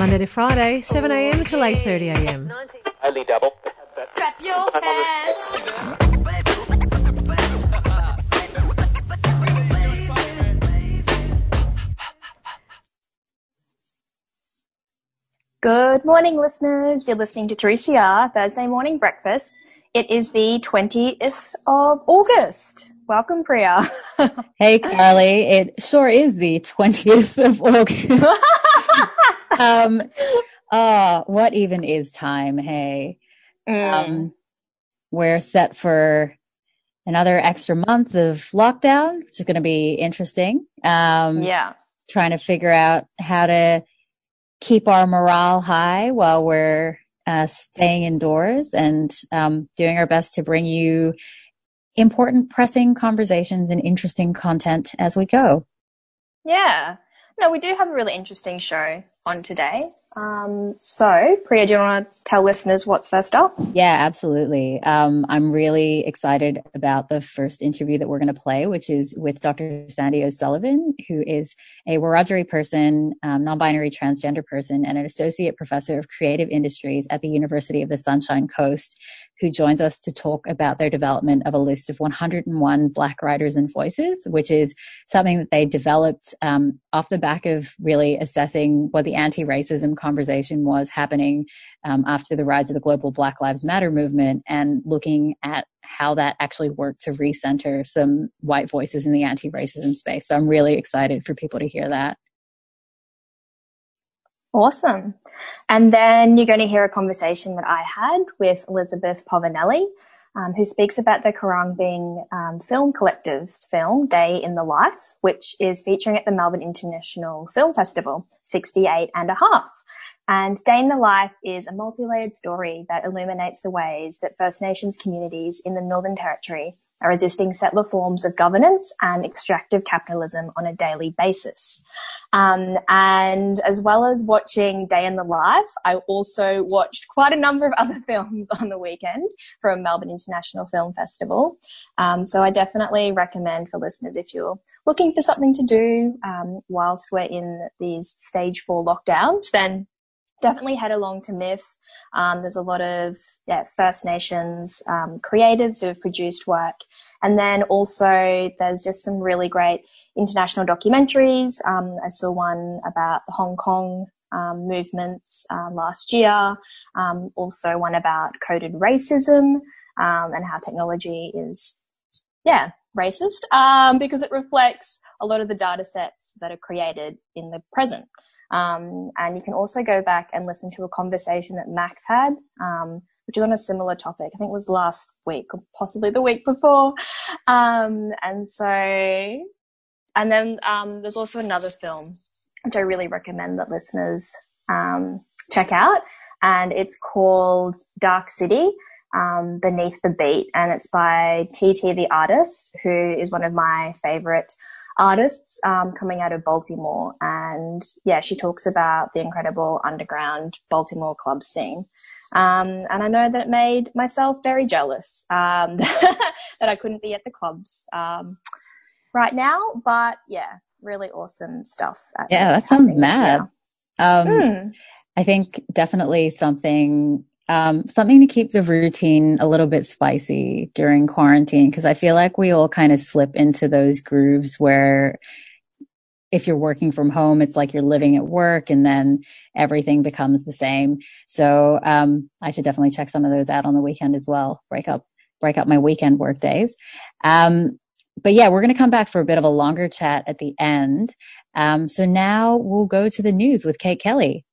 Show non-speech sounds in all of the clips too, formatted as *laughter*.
Monday to Friday, 7am till 8.30am. Highly double. Clap your hands. Good morning, listeners. You're listening to 3CR Thursday Morning Breakfast. It is the 20th of August. Welcome, Priya. *laughs* Hey, Carly. It sure is the 20th of August. *laughs* *laughs* um, oh, what even is time? Hey, Mm. um, we're set for another extra month of lockdown, which is going to be interesting. Um, yeah. trying to figure out how to keep our morale high while we're uh, staying indoors and um, doing our best to bring you important, pressing conversations and interesting content as we go. Yeah. No, we do have a really interesting show on today. Um, so, Priya, do you want to tell listeners what's first up? Yeah, absolutely. Um, I'm really excited about the first interview that we're going to play, which is with Dr. Sandy O'Sullivan, who is a Wiradjuri person, um, non-binary transgender person, and an associate professor of creative industries at the University of the Sunshine Coast, who joins us to talk about their development of a list of 101 Black writers and voices, which is something that they developed um, off the back of really assessing what the anti-racism conversation was happening um, after the rise of the global Black Lives Matter movement and looking at how that actually worked to recenter some white voices in the anti-racism space. So I'm really excited for people to hear that. Awesome. And then you're going to hear a conversation that I had with Elizabeth Povinelli, um, who speaks about the Karrabing um, Film Collective's film Day in the Life, which is featuring at the Melbourne International Film Festival, 68 and a half. And Day in the Life is a multi-layered story that illuminates the ways that First Nations communities in the Northern Territory are resisting settler forms of governance and extractive capitalism on a daily basis. Um, and as well as watching Day in the Life, I also watched quite a number of *laughs* other films on the weekend from Melbourne International Film Festival. Um, so I definitely recommend for listeners if you're looking for something to do um, whilst we're in these stage four lockdowns, then definitely head along to MIFF. Um, there's a lot of yeah, First Nations um, creatives who have produced work. And then also there's just some really great international documentaries. Um, I saw one about the Hong Kong um, movements uh, last year. Um, also one about coded racism and how technology is, yeah, racist because it reflects a lot of the data sets that are created in the present. Um, and you can also go back and listen to a conversation that Max had, um, which is on a similar topic. I think it was last week or possibly the week before. Um, and so, and then um, there's also another film which I really recommend that listeners um, check out, and it's called Dark City. Um, Beneath the Beat, and it's by TT the artist, who is one of my favorite artists um, coming out of Baltimore. And yeah, she talks about the incredible underground Baltimore club scene. Um, and I know that it made myself very jealous um, *laughs* that I couldn't be at the clubs um, right now. But yeah, really awesome stuff. Yeah, that sounds mad. Um, Hmm. I think definitely something um, something to keep the routine a little bit spicy during quarantine because I feel like we all kind of slip into those grooves where if you're working from home, it's like you're living at work and then everything becomes the same. So um, I should definitely check some of those out on the weekend as well. Break up break up my weekend work days. Um, but yeah, we're going to come back for a bit of a longer chat at the end. Um, so now we'll go to the news with Kate Kelly.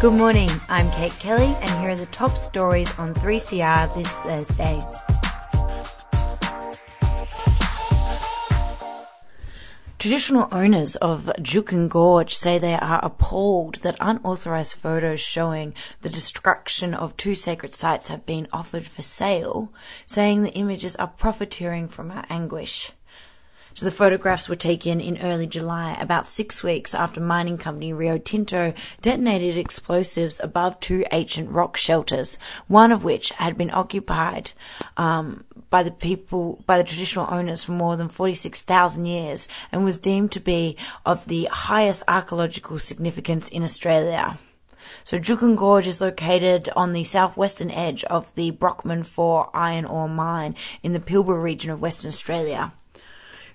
Good morning, I'm Kate Kelly, and here are the top stories on 3CR this Thursday. Traditional owners of Juukan Gorge say they are appalled that unauthorized photos showing the destruction of two sacred sites have been offered for sale, saying the images are profiteering from our anguish. So the photographs were taken in early July, about six weeks after mining company Rio Tinto detonated explosives above two ancient rock shelters, one of which had been occupied um, by the people, by the traditional owners for more than 46,000 years and was deemed to be of the highest archaeological significance in Australia. So Juukan Gorge is located on the southwestern edge of the Brockman 4 iron ore mine in the Pilbara region of Western Australia.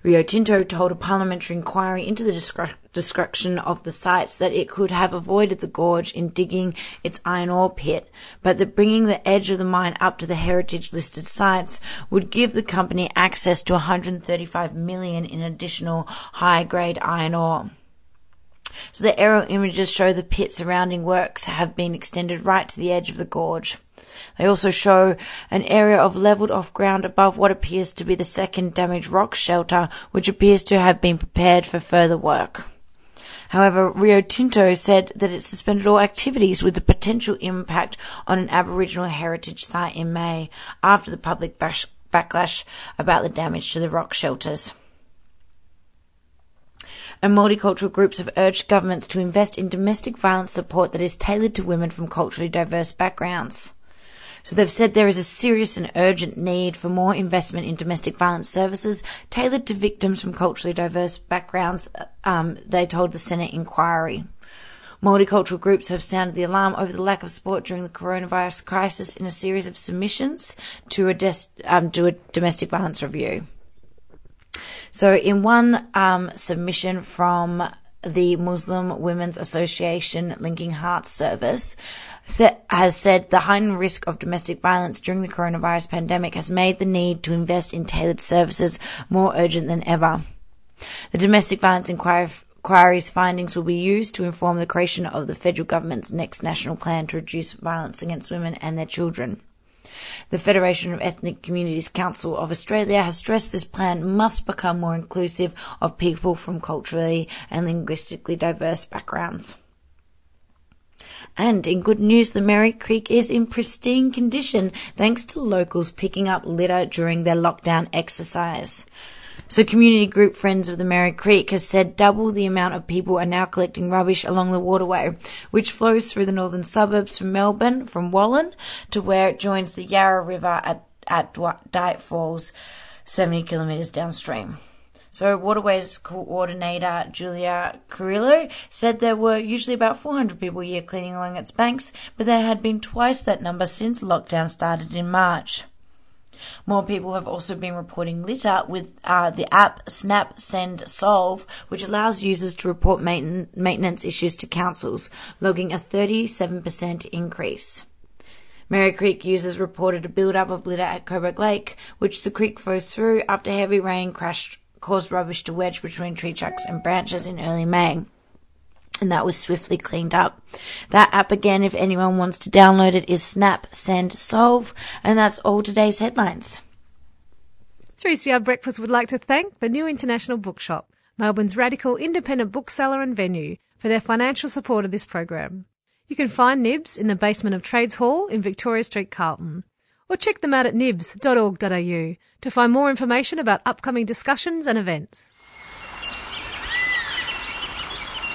Rio Tinto told a parliamentary inquiry into the destruction of the sites that it could have avoided the gorge in digging its iron ore pit, but that bringing the edge of the mine up to the heritage listed sites would give the company access to 135 million in additional high grade iron ore. So the aerial images show the pit surrounding works have been extended right to the edge of the gorge. They also show an area of leveled off ground above what appears to be the second damaged rock shelter, which appears to have been prepared for further work. However, Rio Tinto said that it suspended all activities with the potential impact on an Aboriginal heritage site in May after the public bash- backlash about the damage to the rock shelters and multicultural groups have urged governments to invest in domestic violence support that is tailored to women from culturally diverse backgrounds. So they've said there is a serious and urgent need for more investment in domestic violence services tailored to victims from culturally diverse backgrounds, um, they told the Senate inquiry. Multicultural groups have sounded the alarm over the lack of support during the coronavirus crisis in a series of submissions to a, des- um, to a domestic violence review. So, in one um, submission from the Muslim Women's Association Linking Hearts Service, has said the heightened risk of domestic violence during the coronavirus pandemic has made the need to invest in tailored services more urgent than ever. The domestic violence inquiry's findings will be used to inform the creation of the federal government's next national plan to reduce violence against women and their children. The Federation of Ethnic Communities Council of Australia has stressed this plan must become more inclusive of people from culturally and linguistically diverse backgrounds. And in good news, the Merri Creek is in pristine condition thanks to locals picking up litter during their lockdown exercise. So community group Friends of the Merri Creek has said double the amount of people are now collecting rubbish along the waterway, which flows through the northern suburbs from Melbourne, from Wallan to where it joins the Yarra River at, at Dights Falls, 70 kilometres downstream. So Waterways coordinator Julia Carrillo said there were usually about 400 people a year cleaning along its banks, but there had been twice that number since lockdown started in March. More people have also been reporting litter with uh, the app Snap Send Solve, which allows users to report maintenance issues to councils, logging a 37% increase. Merri Creek users reported a build-up of litter at Coburg Lake, which the creek flows through after heavy rain crashed caused rubbish to wedge between tree trunks and branches in early May. And that was swiftly cleaned up. That app again, if anyone wants to download it, is Snap Send Solve. And that's all today's headlines. 3CR Breakfast would like to thank the New International Bookshop, Melbourne's radical independent bookseller and venue, for their financial support of this program. You can find Nibs in the basement of Trades Hall in Victoria Street, Carlton or check them out at nibs.org.au to find more information about upcoming discussions and events.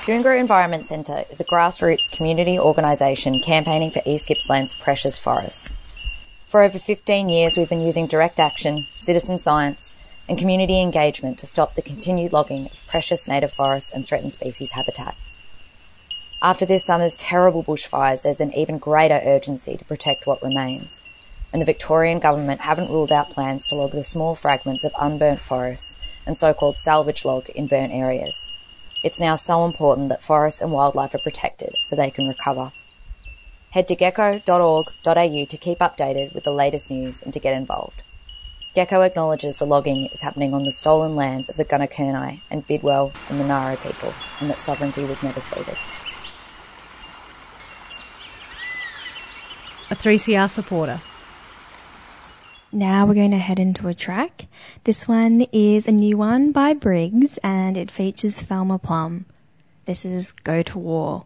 Goongerah Environment Centre is a grassroots community organisation campaigning for East Gippsland's precious forests. For over 15 years, we've been using direct action, citizen science, and community engagement to stop the continued logging of precious native forests and threatened species habitat. After this summer's terrible bushfires, there's an even greater urgency to protect what remains and the Victorian government haven't ruled out plans to log the small fragments of unburnt forests and so-called salvage log in burnt areas. It's now so important that forests and wildlife are protected so they can recover. Head to geco.org.au to keep updated with the latest news and to get involved. GECO acknowledges the logging is happening on the stolen lands of the Gunaikurnai and Bidawal and Monaro people and that sovereignty was never ceded. A 3CR supporter. Now we're going to head into a track. This one is a new one by Briggs and it features Thelma Plum. This is Go to War.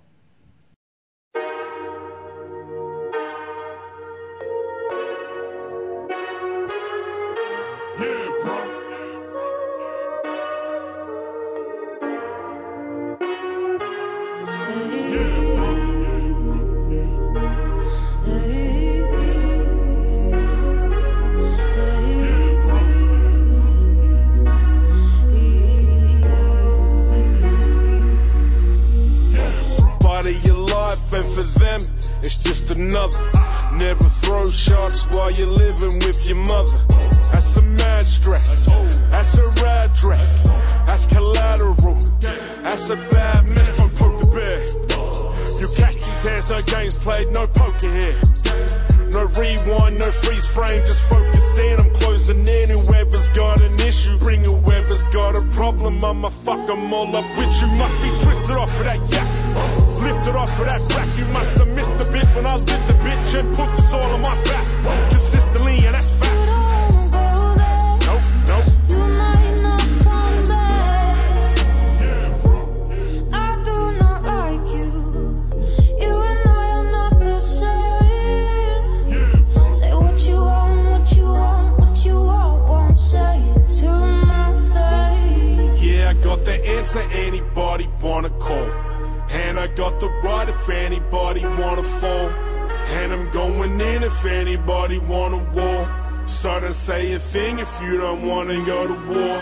Anybody wanna war. So don't say a thing if you don't wanna go to war.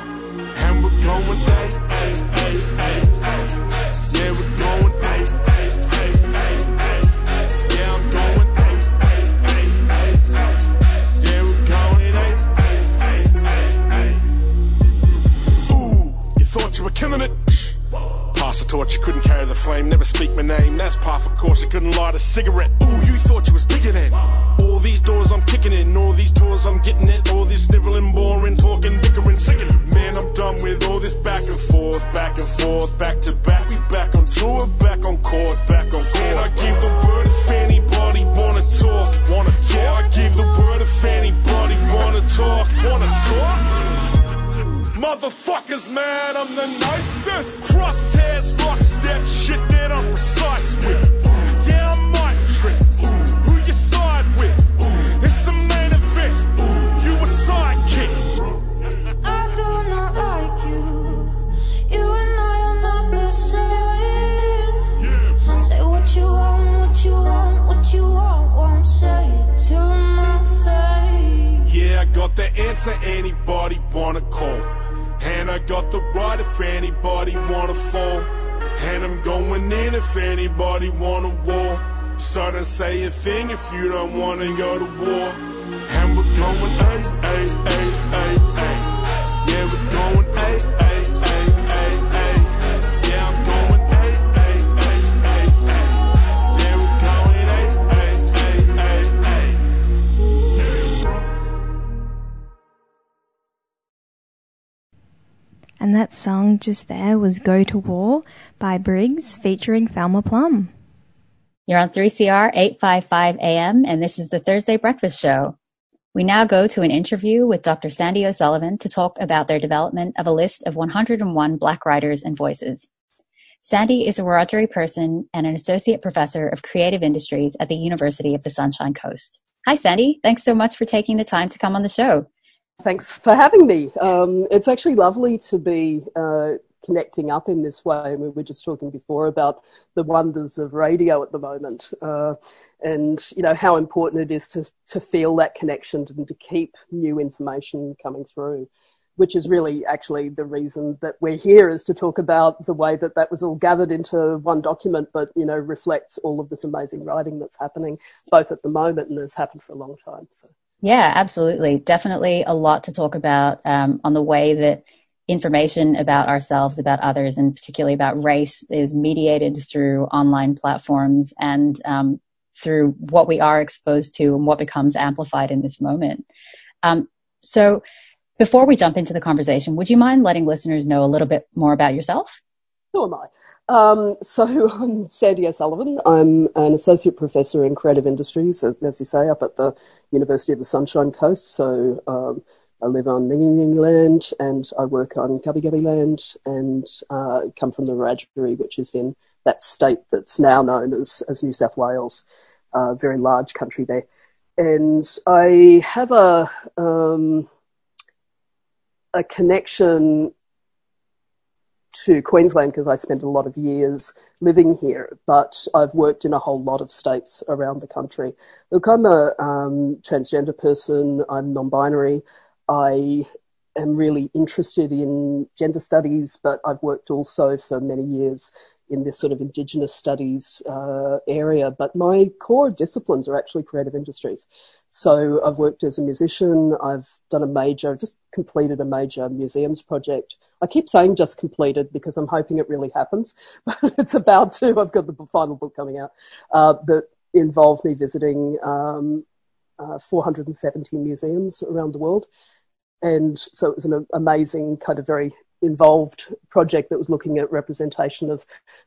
And we're going ay, ay, ay, ay, ay. Yeah, we're going ay, ay, ay, ay, ay. Yeah, I'm going ay, ay, ay, ay, ay. Yeah, we're going ay, ay, ay, ay, ay. Ooh, you thought you were killing it? Pass the torch, you couldn't carry the flame, never speak my name. That's par for course, you couldn't light a cigarette. Ooh, you don't wanna go to war. And we're going ay, ay, ay, ay, ay. Yeah, we're going ay, ay, ay, ay, ay. Yeah, I'm going ay, ay, ay, ay, ay. Yeah, we're going ay, ay, ay, ay, ay. And that song just there was Go to War by Briggs featuring Thelma Plum. You're on 3CR 855 AM, and this is the Thursday Breakfast Show. We now go to an interview with Dr. Sandy O'Sullivan to talk about their development of a list of 101 Black writers and voices. Sandy is a Wiradjuri person and an associate professor of creative industries at the University of the Sunshine Coast. Hi, Sandy. Thanks so much for taking the time to come on the show. Thanks for having me. Um, it's actually lovely to be uh, connecting up in this way. And we were just talking before about the wonders of radio at the moment, uh, and you know how important it is to to feel that connection and to keep new information coming through. Which is really actually the reason that we're here is to talk about the way that that was all gathered into one document, but you know reflects all of this amazing writing that's happening both at the moment and has happened for a long time. So. Yeah, absolutely. Definitely a lot to talk about um, on the way that information about ourselves, about others, and particularly about race is mediated through online platforms and um, through what we are exposed to and what becomes amplified in this moment. Um, so, before we jump into the conversation, would you mind letting listeners know a little bit more about yourself? Who am I? Um, so *laughs* I'm Sandy O'Sullivan. I'm an associate professor in creative industries, as, as, you say, up at the University of the Sunshine Coast. So um, I live on Ninginjing land and I work on Gubbi Gubbi land and uh, come from the Wiradjuri, which is in that state that's now known as, as New South Wales, a uh, very large country there. And I have a, um, a connection to Queensland because I spent a lot of years living here, but I've worked in a whole lot of states around the country. Look, I'm a um, transgender person, I'm non binary. I am really interested in gender studies, but I've worked also for many years in this sort of Indigenous studies uh, area. But my core disciplines are actually creative industries. So I've worked as a musician. I've done a major, just completed a major museums project. I keep saying just completed because I'm hoping it really happens, *laughs* but it's about to. I've got the final book coming out uh, that involved me visiting um, uh, 470 museums around the world. And so it was an amazing, kind of very involved project that was looking at representation of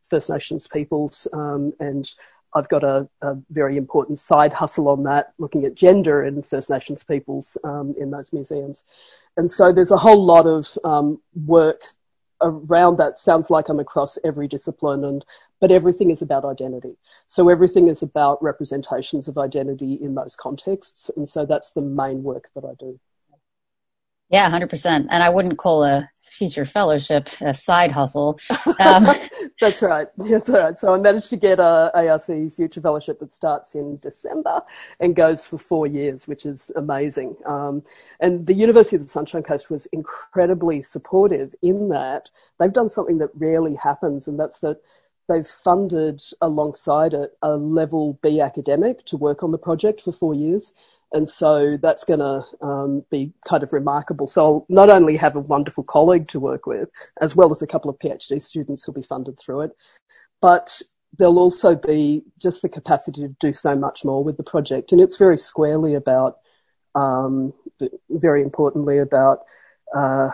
First Nations peoples um, and I've got a, a, very important side hustle on that, looking at gender and First Nations peoples um, in those museums. And so there's a whole lot of um, work around that. Sounds like I'm across every discipline, and but everything is about identity. So everything is about representations of identity in those contexts, and so that's the main work that I do. Yeah, hundred percent. And I wouldn't call a future fellowship a side hustle. *laughs* Um, That's right. *laughs* That's right. So I managed to get a ARC future fellowship that starts in December and goes for four years, which is amazing. Um, and the University of the Sunshine Coast was incredibly supportive in that they've done something that rarely happens, and that's that they've funded alongside it a level B academic to work on the project for four years. And so that's going to um, be kind of remarkable. So I'll not only have a wonderful colleague to work with, as well as a couple of PhD students who'll be funded through it, but there'll also be just the capacity to do so much more with the project. And it's very squarely about, um, very importantly, about uh,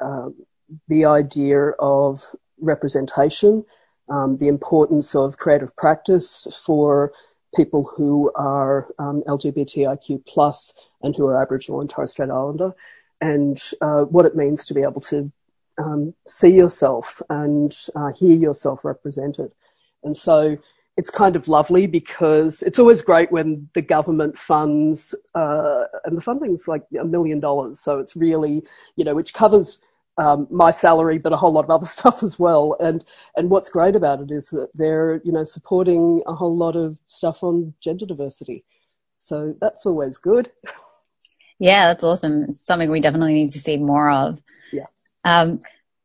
uh, the idea of representation, um, the importance of creative practice for people who are um, LGBTIQ plus and who are Aboriginal and Torres Strait Islander, and uh, what it means to be able to um, see yourself and uh, hear yourself represented. And so it's kind of lovely because it's always great when the government funds, uh, and the funding's like a million dollars. So it's really, you know, which covers um, my salary, but a whole lot of other *laughs* stuff as well. And and what's great about it is that they're you know supporting a whole lot of stuff on gender diversity. So that's always good. *laughs* Yeah, that's awesome. It's something we definitely need to see more of. Yeah. Um,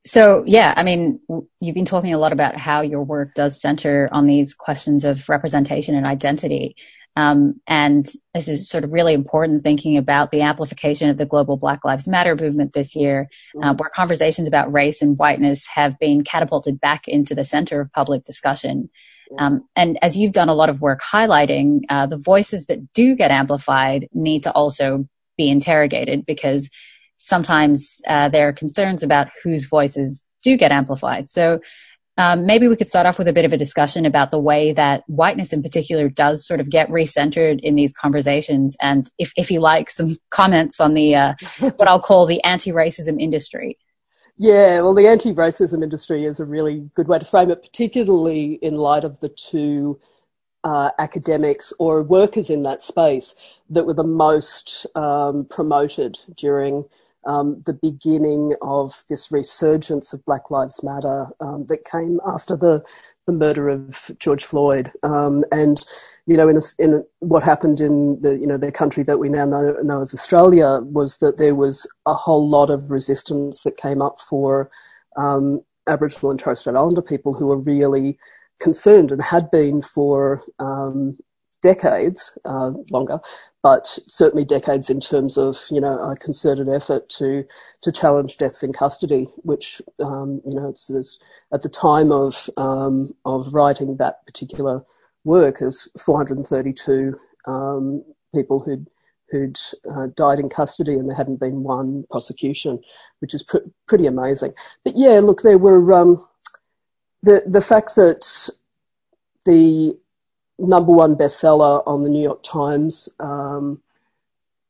so yeah, I mean, you've been talking a lot about how your work does center on these questions of representation and identity. Um, and this is sort of really important thinking about the amplification of the global Black Lives Matter movement this year, uh, where conversations about race and whiteness have been catapulted back into the center of public discussion. Um, and as you've done a lot of work highlighting, uh, the voices that do get amplified need to also be interrogated because sometimes uh, there are concerns about whose voices do get amplified. So um, maybe we could start off with a bit of a discussion about the way that whiteness in particular does sort of get recentered in these conversations. And if, if you like some *laughs* comments on the uh, what i'll call the anti-racism industry. Yeah well the anti-racism industry is a really good way to frame it particularly in light of the two uh, academics or workers in that space that were the most um, promoted during um, the beginning of this resurgence of Black Lives Matter um, that came after the the murder of George Floyd, um, and you know, in, a, in a, what happened in the you know the country that we now know, know, as Australia was that there was a whole lot of resistance that came up for um, Aboriginal and Torres Strait Islander people who were really concerned and had been for um, decades uh, longer, but certainly decades in terms of you know a concerted effort to to challenge deaths in custody, which um, you know it's, it's, at the time of um, of writing that particular work, there was 432 um, people who'd who'd uh, died in custody and there hadn't been one prosecution, which is pr- pretty amazing. But yeah, look, there were um, the the fact that the number one bestseller on the New York Times um,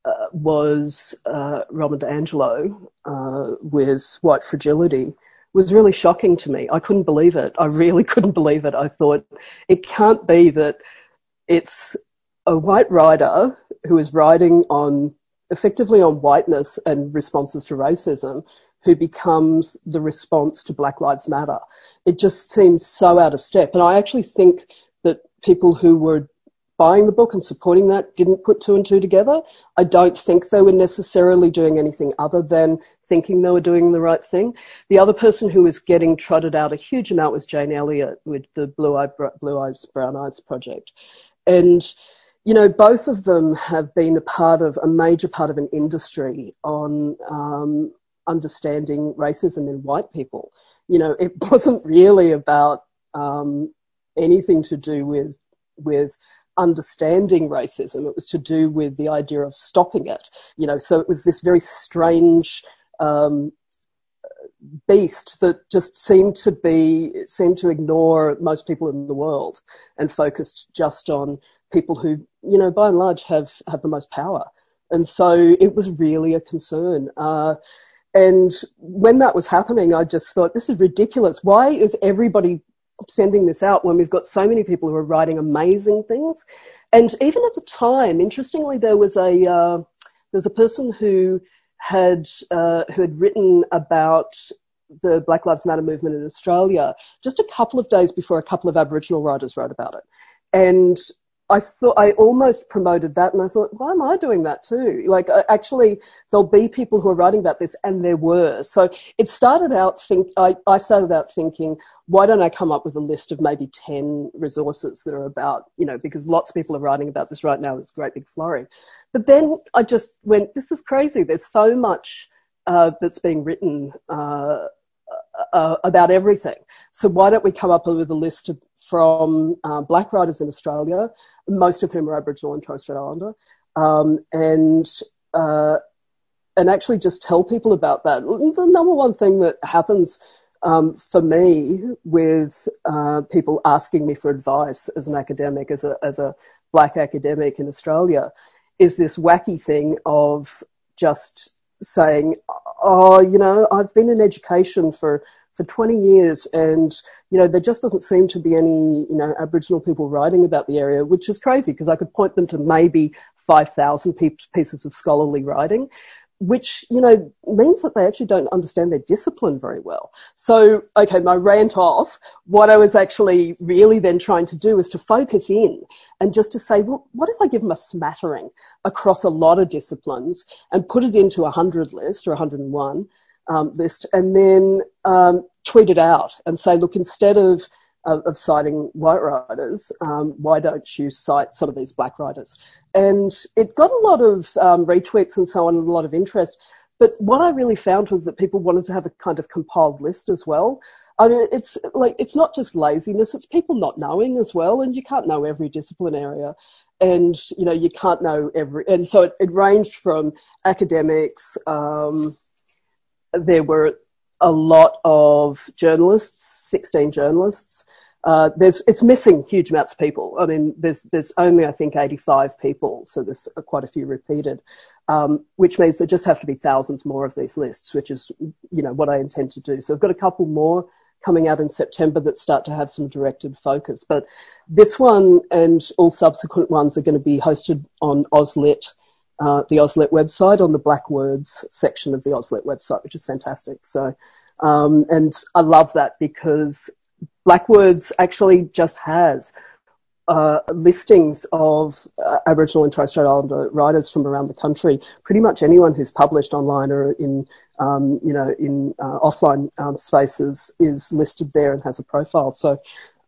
uh, was uh, Robert uh, with White Fragility was really shocking to me. I couldn't believe it. I really *laughs* couldn't believe it. I thought it can't be that it's a white writer who is writing on effectively on whiteness and responses to racism who becomes the response to Black Lives Matter. It just seems so out of step. And I actually think people who were buying the book and supporting that didn't put two and two together. I don't think they were necessarily doing anything other than thinking they were doing the right thing. The other person who was getting trotted out a huge amount was Jane Elliott with the Blue, Eye, Blue Eyes, Brown Eyes project. And, you know, both of them have been a part of a major part of an industry on um, understanding racism in white people. You know, it *laughs* wasn't really about um, anything to do with with understanding racism. It was to do with the idea of stopping it. You know, so it was this very strange um, beast that just seemed to be seemed to ignore most people in the world and focused just on people who, you know, by and large have have the most power. And so it was really a concern. Uh, and when that was happening, I just thought, this is ridiculous. Why is everybody sending this out when we've got so many people who are writing amazing things. And even at the time, interestingly, there was a uh, there was a person who had uh, who had written about the Black Lives Matter movement in Australia just a couple of days before a couple of Aboriginal writers wrote about it. And I thought I almost promoted that, and I thought, why am I doing that too? Like, uh, actually, there'll be people who are writing about this, and there were. So it started out. Think I, I started out thinking, why don't I come up with a list of maybe ten resources that are about, you know, because lots of people are writing about this right now. It's a great big flurry. But then I just went, this is crazy. There's so much uh, that's being written. Uh, uh, about everything. So why don't we come up with a list of, from uh, black writers in Australia, most of whom are Aboriginal and Torres Strait Islander, um, and uh, and actually just tell people about that. The number one thing that happens um, for me with uh, people asking me for advice as an academic, as a as a black academic in Australia, is this wacky thing of just saying, oh, you know, I've been in education for, for 20 years and, you know, there just doesn't seem to be any, you know, Aboriginal people writing about the area, which is crazy because I could point them to maybe 5,000 pieces of scholarly writing which you know means that they actually don't understand their discipline very well. So, okay, my rant off. What I was actually really then trying to do is to focus in and just to say, well, what if I give them a smattering across a lot of disciplines and put it into a hundred list or a hundred and one um, list, and then um, tweet it out and say, look, instead of of, of citing white writers, um, why don't you cite some of these black writers? And it got a lot of um, retweets and so on, and a lot of interest. But what I really found was that people wanted to have a kind of compiled list as well. I mean, it's like it's not just laziness; it's people not knowing as well, and you can't know every discipline area, and you know you can't know every. And so it, it ranged from academics. Um, there were a lot of journalists, sixteen journalists, uh, there's it's missing huge amounts of people. I mean, there's there's only I think 85 people, so there's quite a few repeated, um, which means there just have to be thousands more of these lists, which is you know what I intend to do. So I've got a couple more coming out in September that start to have some directed focus, but this one and all subsequent ones are going to be hosted on AustLit. Uh, the AustLit website on the Black Words section of the AustLit website, which is fantastic. So, um, and I love that because Blackwords actually just has uh, listings of uh, Aboriginal and Torres Strait Islander writers from around the country. Pretty much anyone who's published online or in, um, you know, in uh, offline um, spaces is listed there and has a profile. So,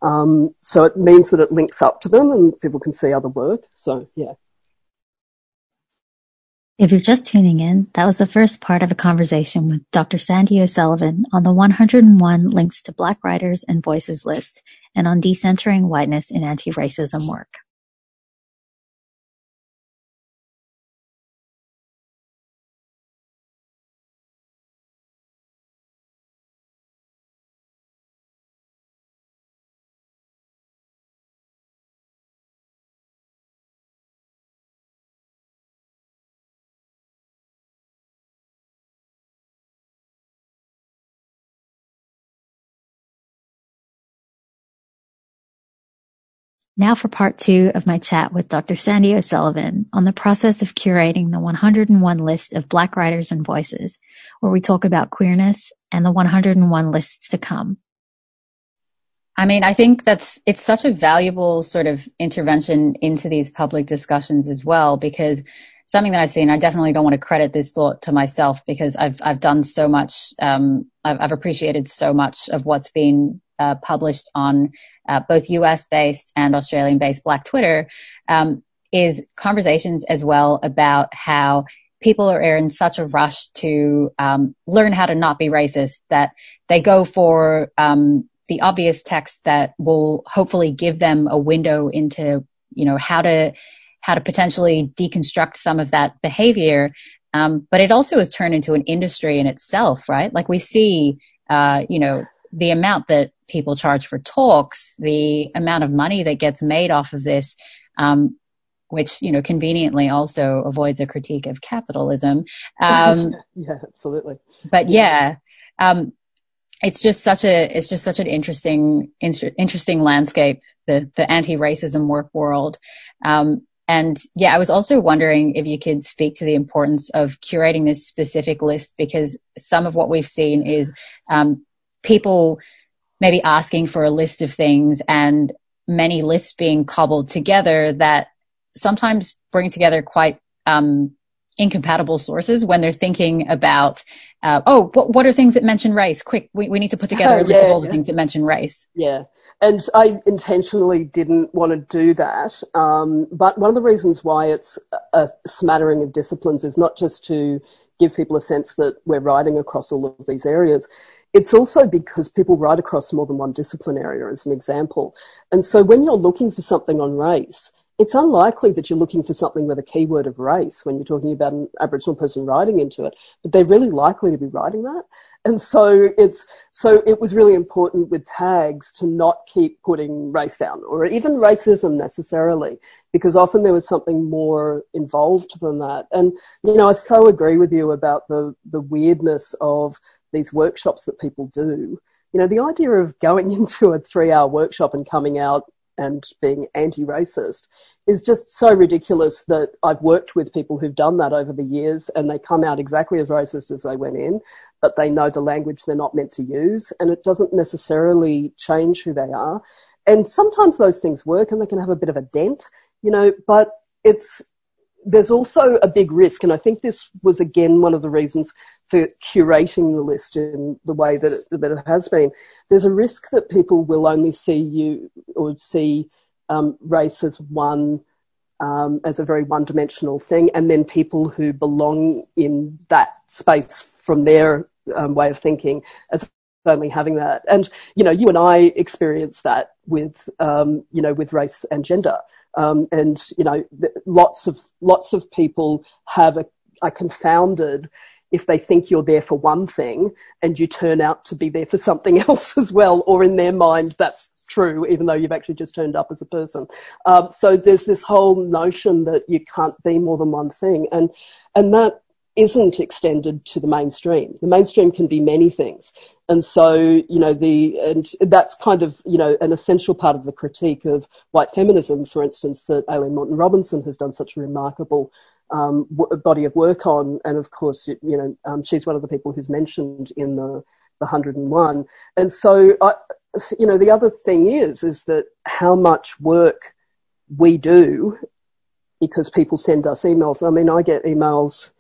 um, so it means that it links up to them and people can see other work. So, yeah. If you're just tuning in, that was the first part of a conversation with Dr. Sandy O'Sullivan on the 101 Links to Black Writers and Voices list and on decentering whiteness in anti-racism work. Now for part two of my chat with Dr. Sandy O'Sullivan on the process of curating the 101 list of Black writers and voices, where we talk about queerness and the 101 lists to come. I mean, I think that's, it's such a valuable sort of intervention into these public discussions as well, because something that I've seen, I definitely don't want to credit this thought to myself because I've, I've done so much, um, I've, I've appreciated so much of what's been uh, published on uh, both US based and Australian based Black Twitter um, is conversations as well about how people are in such a rush to um, learn how to not be racist that they go for um, the obvious text that will hopefully give them a window into you know how to how to potentially deconstruct some of that behavior. Um, but it also has turned into an industry in itself right? Like we see uh, you know the amount that people charge for talks, the amount of money that gets made off of this, um, which you know conveniently also avoids a critique of capitalism. Um, *laughs* yeah, absolutely. But yeah, um, it's just such a it's just such an interesting interesting landscape the the anti racism work world. Um, and yeah, I was also wondering if you could speak to the importance of curating this specific list because some of what we've seen is um, people maybe asking for a list of things and many lists being cobbled together that sometimes bring together quite um, incompatible sources when they're thinking about uh, oh what, what, are things that mention race? Quick we, we need to put together a *laughs* list yeah, of all the things that mention race. Yeah. And i intentionally didn't want to do that um, but one of the reasons why it's a smattering of disciplines is not just to give people a sense that we're writing across all of these areas it's also because people write across more than one discipline area, as an example. And so when you're looking for something on race, it's unlikely that you're looking for something with a keyword of race when you're talking about an Aboriginal person writing into it, but they're really likely to be writing that. And so it's so it was really important with tags to not keep putting race down or even racism necessarily, because often there was something more involved than that. And you know, I so agree with you about the the weirdness of these workshops that people do, you know, the idea of going *laughs* into a three hour workshop and coming out and being anti racist is just so ridiculous that I've worked with people who've done that over the years and they come out exactly as racist as they went in, but they know the language they're not meant to use and it doesn't necessarily change who they are. And sometimes those things work and they can have a bit of a dent, you know, but it's, there's also a big risk, and I think this was again one of the reasons for curating the list in the way that it, that it has been, there's a risk that people will only see you or see um, race as one, um, as a very one dimensional thing, and then people who belong in that space from their um, way of thinking as only having that. And, you know, you and I experience that with, um, you know, with race and gender. Um, and, you know, lots of, lots of people have a, are confounded if they think you're there for one thing and you turn out to be there for something *laughs* else as well, or in their mind that's true, even though you've actually just turned up as a person. Um, so there's this whole notion that you can't be more than one thing, and and that isn't extended to the mainstream. The mainstream can be many things. And so, you know, the, and that's kind of, you know, an essential part of the critique of white feminism, for instance, that Aileen Moreton Robinson has done such a remarkable um, w- body of work on. And of course, you know, um, she's one of the people who's mentioned in the, the 101. And so, I, you know, the other thing is, is that how much work we do because people send us emails. I mean, I get emails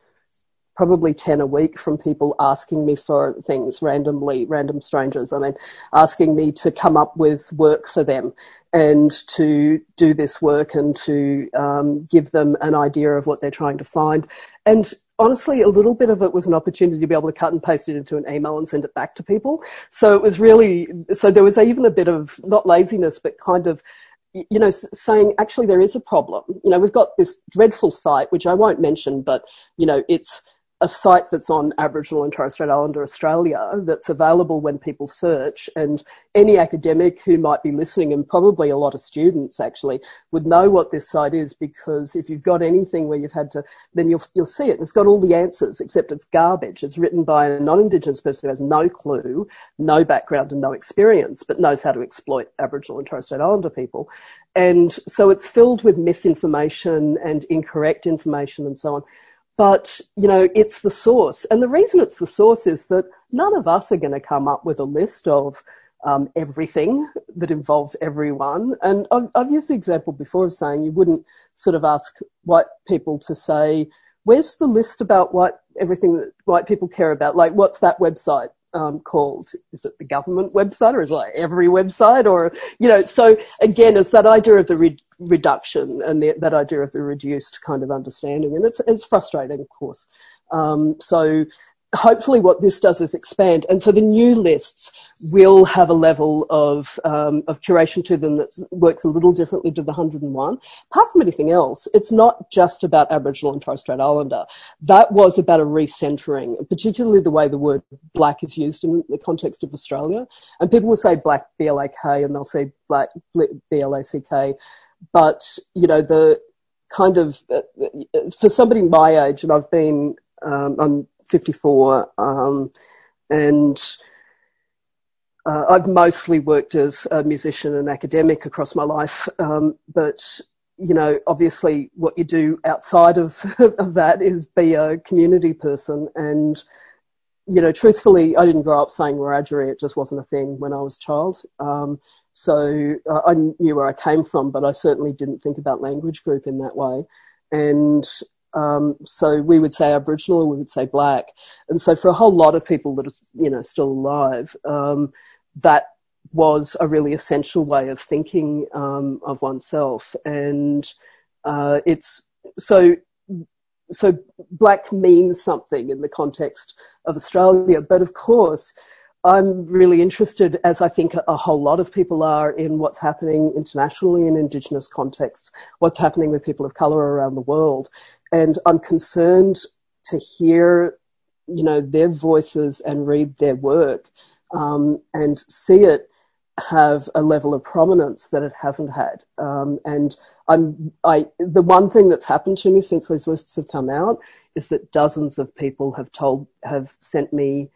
probably 10 a week from people asking me for things randomly, random strangers. I mean, asking me to come up with work for them and to do this work and to um, give them an idea of what they're trying to find. And honestly, a little bit of it was an opportunity to be able to cut and paste it into an email and send it back to people. So it was really, so there was even a bit of not laziness, but kind of you know, saying actually there is a problem. You know, we've got this dreadful site, which I won't mention, but you know, it's a site that's on Aboriginal and Torres Strait Islander Australia that's available when people search. And any academic who might be listening, and probably a lot of students actually, would know what this site is because if you've got anything where you've had to, then you'll, you'll see it. And It's got all the answers, except it's garbage. It's written by a non Indigenous person who has no clue, no background, and no experience, but knows how to exploit Aboriginal and Torres Strait Islander people. And so it's filled with misinformation and incorrect information and so on but you know it's the source. And the reason it's the source is that none of us are going to come up with a list of um, everything that involves everyone. And I've, I've, used the example before of saying you wouldn't sort of ask white people to say where's the list about what everything that white people care about? Like what's that website um, called? Is it the government website or is it like every website? Or, you know, so again, it's that idea of the re- reduction and the, that idea of the reduced kind of understanding. And it's, it's frustrating, of course. Um, so hopefully what this does is expand. And so the new lists will have a level of, um, of curation to them that works a little differently to the 101. Apart from anything else, it's not just about Aboriginal and Torres Strait Islander. That was about a recentering, particularly the way the word black is used in the context of Australia. And people will say black, B-L-A-K, and they'll say black, B-L-A-C-K. But, you know, the kind of, uh, for somebody my age, and I've been, um, I'm 54, um, and uh, I've mostly worked as a musician and academic across my life, um, but you know, obviously, what you do outside of, *laughs* of that is be a community person. And, you know, truthfully, I didn't grow up saying Wiradjuri. It just wasn't a thing when I was a child. Um, so uh, I knew where I came from, but I certainly didn't think about language group in that way. And um, so we would say Aboriginal, we would say Black, and so for a whole lot of people that are you know still alive, um, that was a really essential way of thinking um, of oneself, and uh, it's so so black means something in the context of Australia, but of course I'm really interested, as I think a whole lot of people are, in what's happening internationally in Indigenous contexts, what's happening with people of colour around the world. And I'm concerned to hear, you know, their voices and read their work um, and see it have a level of prominence that it hasn't had. Um, and I'm, I, the one thing that's happened to me since those lists have come out is that dozens of people have told, have sent me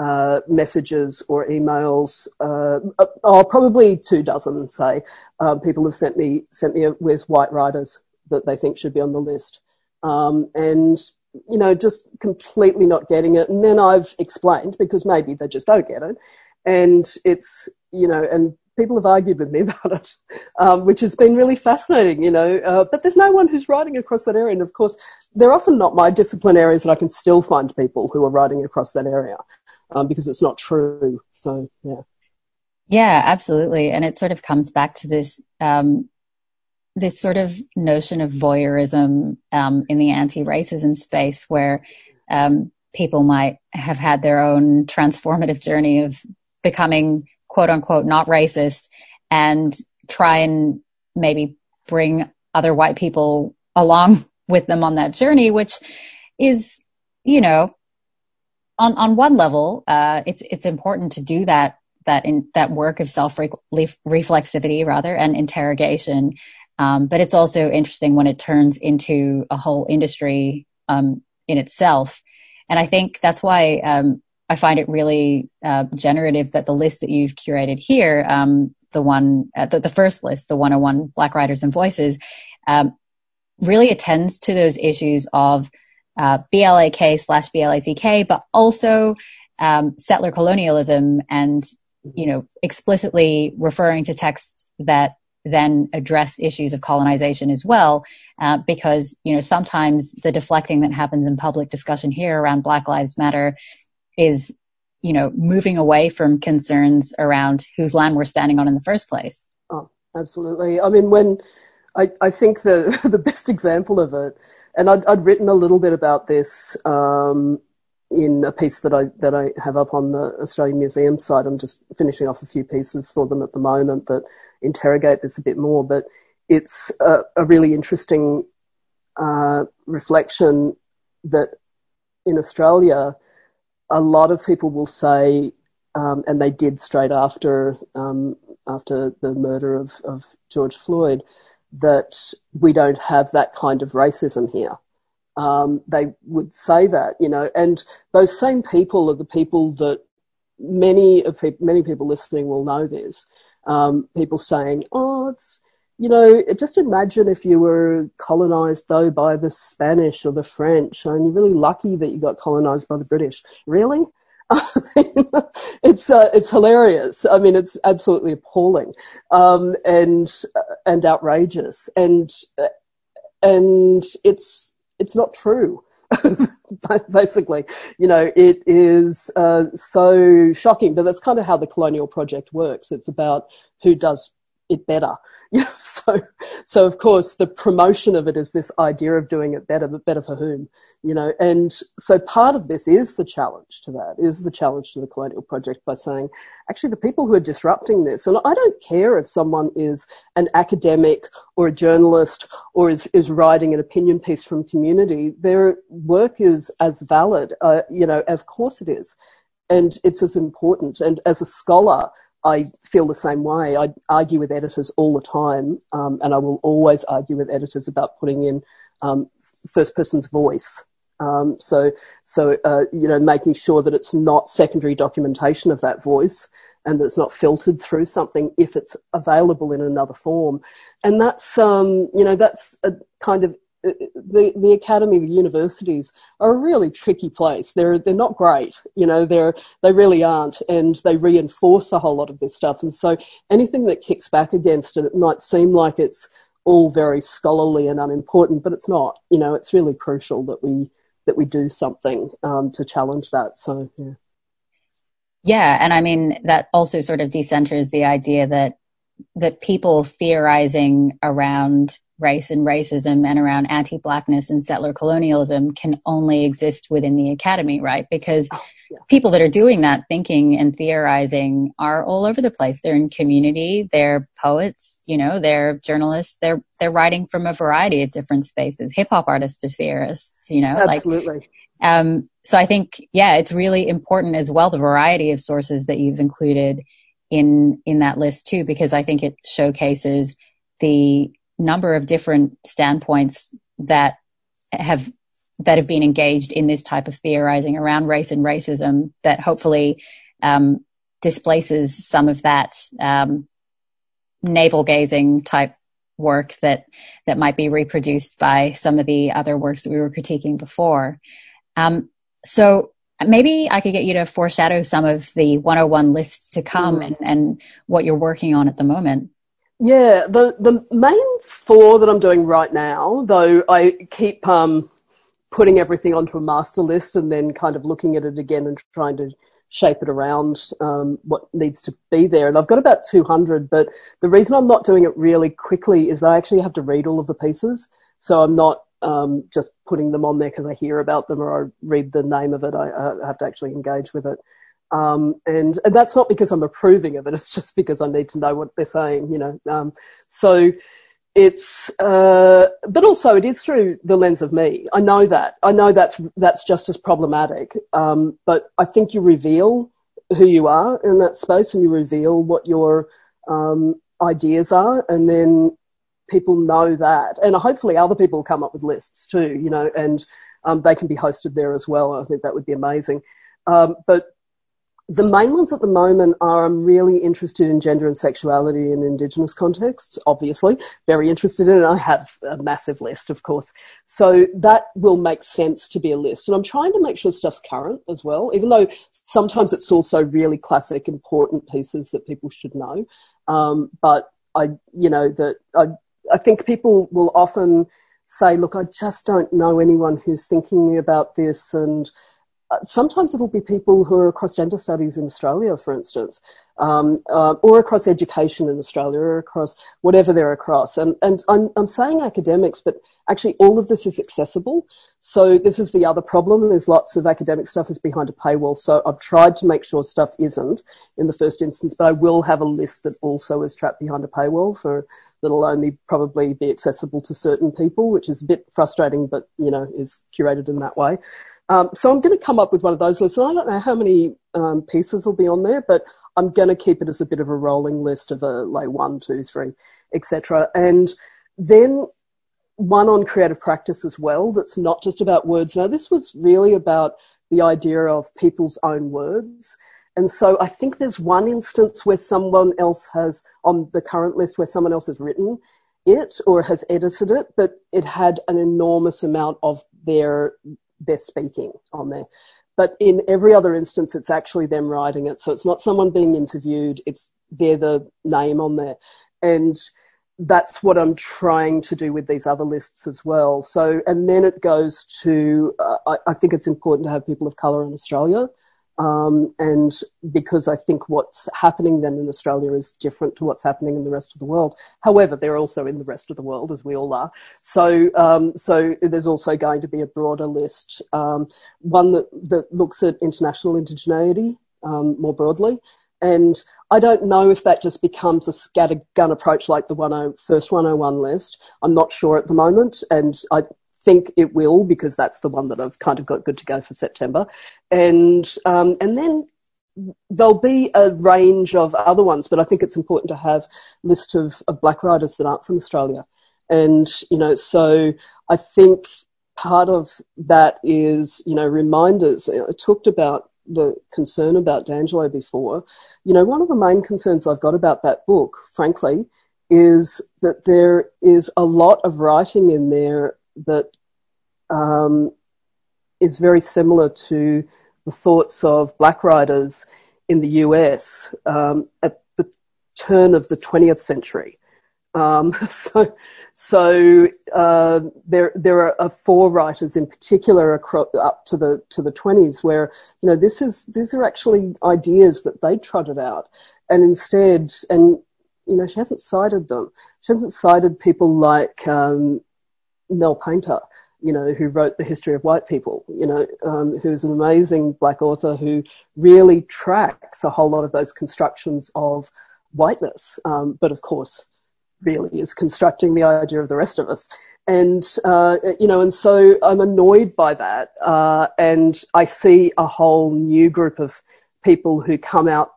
uh, messages or emails. Uh, oh, probably two dozen. Say uh, people have sent me sent me with white writers that they think should be on the list, um, and you know just completely not getting it. And then I've explained because maybe they just don't get it, and it's you know and people have argued with me *laughs* about it, um, which has been really fascinating, you know. Uh, but there's no one who's writing across that area. And of course, they're often not my discipline areas, and I can still find people who are writing across that area um, because it's not true. So, yeah. Yeah, absolutely. And it sort of comes back to this, um, this sort of notion of voyeurism um, in the anti-racism space where um, people might have had their own transformative journey of becoming quote unquote not racist and try and maybe bring other white people along *laughs* with them on that journey, which is, you know, on on one level, uh, it's it's important to do that that in that work of self reflexivity rather and interrogation. Um, but it's also interesting when it turns into a whole industry um, in itself. And I think that's why um, I find it really uh, generative that the list that you've curated here, um, the one, uh, the, the, first list, the 101 Black Writers and Voices, um, really attends to those issues of uh, BLAK slash BLACK, but also um, settler colonialism and, you know, explicitly referring to texts that then address issues of colonization as well, uh, because, you know, sometimes the deflecting that happens in public discussion here around Black Lives Matter is, you know, moving away from concerns around whose land we're standing on in the first place. Oh, absolutely. I mean, when I, I think the *laughs* the best example of it, and I'd, I'd written a little bit about this um, in a piece that I that I have up on the Australian Museum site. I'm just finishing off a few pieces for them at the moment that interrogate this a bit more, but it's a, a really interesting uh, reflection that in Australia, a lot of people will say, um, and they did straight after um, after the murder of, of George Floyd, that we don't have that kind of racism here. Um, they would say that, you know, and those same people are the people that many of pe- many people listening will know this. Um, people saying, "Oh, it's you know, just imagine if you were colonized though by the Spanish or the French, and you're really lucky that you got colonized by the British. Really? *laughs* it's uh, it's hilarious. I mean, it's absolutely appalling um, and and outrageous, and and it's it's not true. *laughs* Basically, you know, it is uh, so shocking, but that's kind of how the colonial project works. It's about who does it better. *laughs* So, so of course the promotion of it is this idea of doing it better, but better for whom, you know, and so part of this is the challenge to that, is the challenge to the colonial project by saying, actually the people who are disrupting this, and I don't care if someone is an academic or a journalist or is, is writing an opinion piece from community, their work is as valid, uh, you know, of course it is. And it's as important. And as a scholar, I feel the same way. I argue with editors all the time, um, and I will always argue with editors about putting in um, first person's voice. Um, so, so uh, you know, making sure that it's not secondary documentation of that voice, and that it's not filtered through something if it's available in another form, and that's um, you know that's a kind of the the academy, the universities are a really tricky place. They're they're not great, you know. They're they really aren't, and they reinforce a whole lot of this stuff. And so anything that kicks back against it, it might seem like it's all very scholarly and unimportant, but it's not. You know, it's really crucial that we that we do something um, to challenge that. So yeah. Yeah, and I mean that also sort of decenters the idea that that people theorizing around race and racism and around anti-blackness and settler colonialism can only exist within the academy right? Because oh, yeah. people that are doing that thinking and theorizing are all over the place. They're in community they're poets you know they're journalists they're they're writing from a variety of different spaces. Hip hop artists are theorists you know absolutely. like, um so i think yeah it's really important as well the variety of sources that you've included in in that list too because i think it showcases the number of different standpoints that have that have been engaged in this type of theorizing around race and racism that hopefully um, displaces some of that um, navel gazing type work that that might be reproduced by some of the other works that we were critiquing before. Um, so maybe I could get you to foreshadow some of the 101 lists to come mm. and, and what you're working on at the moment. Yeah, the the main four that I'm doing right now, though I keep um, putting everything onto a master list and then kind of looking at it again and trying to shape it around um, what needs to be there. And I've got about 200, but the reason I'm not doing it really quickly is I actually have to read all of the pieces. So I'm not um, just putting them on there because I hear about them or I read the name of it. I, I have to actually engage with it. Um, and, and that's not because I'm approving of it. It's just because I need to know what they're saying, you know. Um, so it's, uh, but also it is through the lens of me. I know that. I know that's, that's just as problematic. Um, but I think you reveal who you are in that space and you reveal what your, um, ideas are. And then people know that. And hopefully other people come up with lists too, you know, and, um, they can be hosted there as well. I think that would be amazing. Um, but the main ones at the moment are I'm really interested in gender and sexuality in Indigenous contexts, obviously, very interested in it. I have a massive list, of course. So that will make sense to be a list. And I'm trying to make sure stuff's current as well, even though sometimes it's also really classic, important pieces that people should know. Um, but I, you know, that I, I think people will often say, look, I just don't know anyone who's thinking about this and, sometimes it'll be people who are across gender studies in Australia, for instance, um, uh, or across education in Australia, or across whatever they're across. And, and I'm, I'm saying academics, but actually all of this is accessible. So this is the other problem. There's lots of academic stuff is behind a paywall. So I've tried to make sure stuff isn't in the first instance, but I will have a list that also is trapped behind a paywall for that'll only probably be accessible to certain people, which is a bit frustrating, but you know, is curated in that way. Um, so I'm going to come up with one of those lists. And I don't know how many um, pieces will be on there, but I'm going to keep it as a bit of a rolling list of a like one, two, three, etc. And then one on creative practice as well. That's not just about words. Now this was really about the idea of people's own words. And so I think there's one instance where someone else has, on the current list, where someone else has written it or has edited it, but it had an enormous amount of their their speaking on there. But in every other instance, it's actually them writing it. So it's not someone being interviewed. It's they're the name on there, and that's what I'm trying to do with these other lists as well. So, and then it goes to, uh, I, I, think it's important to have people of colour in Australia. Um, and because I think what's happening then in Australia is different to what's happening in the rest of the world. However, they're also in the rest of the world, as we all are. So, um, so there's also going to be a broader list, um, one that, that looks at international indigeneity um, more broadly. And I don't know if that just becomes a scattergun approach like the 10, first 101 list. I'm not sure at the moment. And I think it will because that's the one that I've kind of got good to go for September. And, um, and then there'll be a range of other ones, but I think it's important to have a list of, of black writers that aren't from Australia. And, you know, so I think part of that is, you know, reminders. I talked about the concern about DiAngelo before. You know, one of the main concerns I've got about that book, frankly, is that there is a lot of writing in there that um, is very similar to the thoughts of black writers in the US um, at the turn of the 20th century. Um, *laughs* so, so uh, there there are four writers in particular across, up to the to the twenties where you know this is these are actually ideas that they trotted out, and instead, and you know she hasn't cited them. She hasn't cited people like um, Nell Painter, you know, who wrote The History of White People, you know, um, who's an amazing black author who really tracks a whole lot of those constructions of whiteness. Um, but of course, really is constructing the idea of the rest of us. And, uh, you know, and so I'm annoyed by that. Uh, and I see a whole new group of people who come out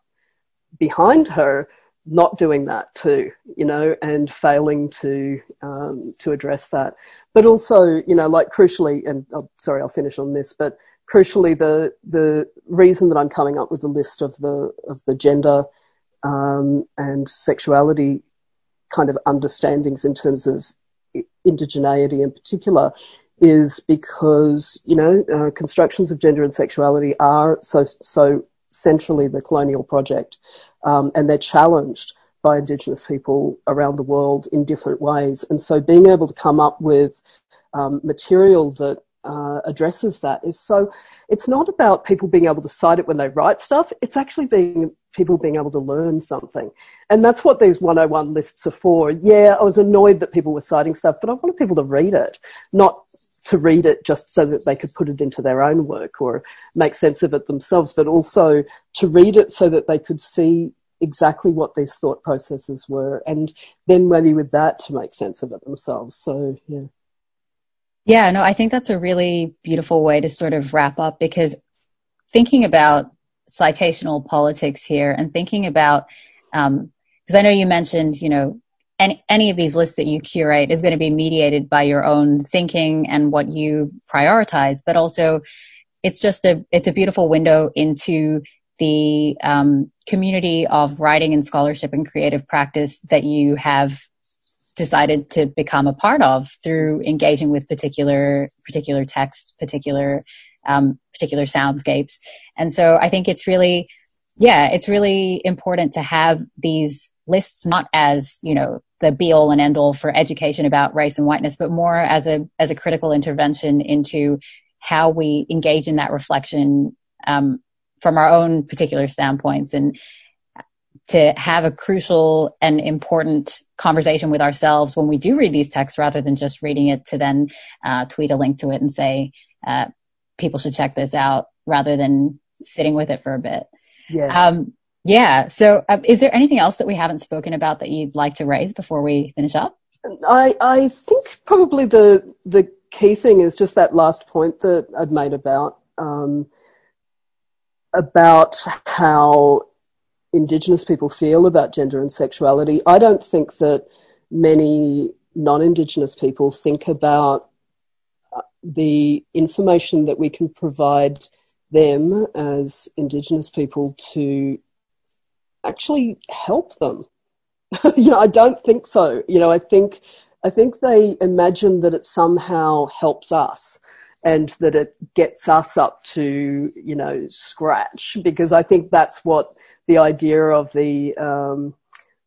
behind her not doing that too, you know, and failing to um, to address that. But also, you know, like crucially, and oh, sorry, I'll finish on this, but crucially, the the reason that I'm coming up with the list of the of the gender um, and sexuality kind of understandings in terms of indigeneity in particular is because you know uh, constructions of gender and sexuality are so so centrally the colonial project um, and they're challenged by Indigenous people around the world in different ways. And so being able to come up with um, material that uh, addresses that is so it's not about people being able to cite it when they write stuff. It's actually being people being able to learn something. And that's what these 101 lists are for. Yeah i was annoyed that people were citing stuff but i wanted people to read it not to read it just so that they could put it into their own work or make sense of it themselves, but also to read it so that they could see exactly what these thought processes were and then maybe with that to make sense of it themselves. So, yeah. Yeah, no, I think that's a really beautiful way to sort of wrap up because thinking about citational politics here and thinking about, because um, I know you mentioned, you know, any, any of these lists that you curate is going to be mediated by your own thinking and what you prioritize, but also it's just a, it's a beautiful window into the um, community of writing and scholarship and creative practice that you have decided to become a part of through engaging with particular particular texts, particular um, particular soundscapes, and so I think it's really, yeah, it's really important to have these lists not as you know the be all and end all for education about race and whiteness but more as a as a critical intervention into how we engage in that reflection um, from our own particular standpoints and to have a crucial and important conversation with ourselves when we do read these texts rather than just reading it to then uh, tweet a link to it and say uh, people should check this out rather than sitting with it for a bit yeah. Um, yeah. So, uh, is there anything else that we haven't spoken about that you'd like to raise before we finish up? I I think probably the the key thing is just that last point that I'd made about um, about how Indigenous people feel about gender and sexuality. I don't think that many non-Indigenous people think about uh, the information that we can provide them as Indigenous people to actually help them. *laughs* you know, I don't think so. You know, I think I think they imagine that it somehow helps us and that it gets us up to you know scratch because I think that's what the idea of the um,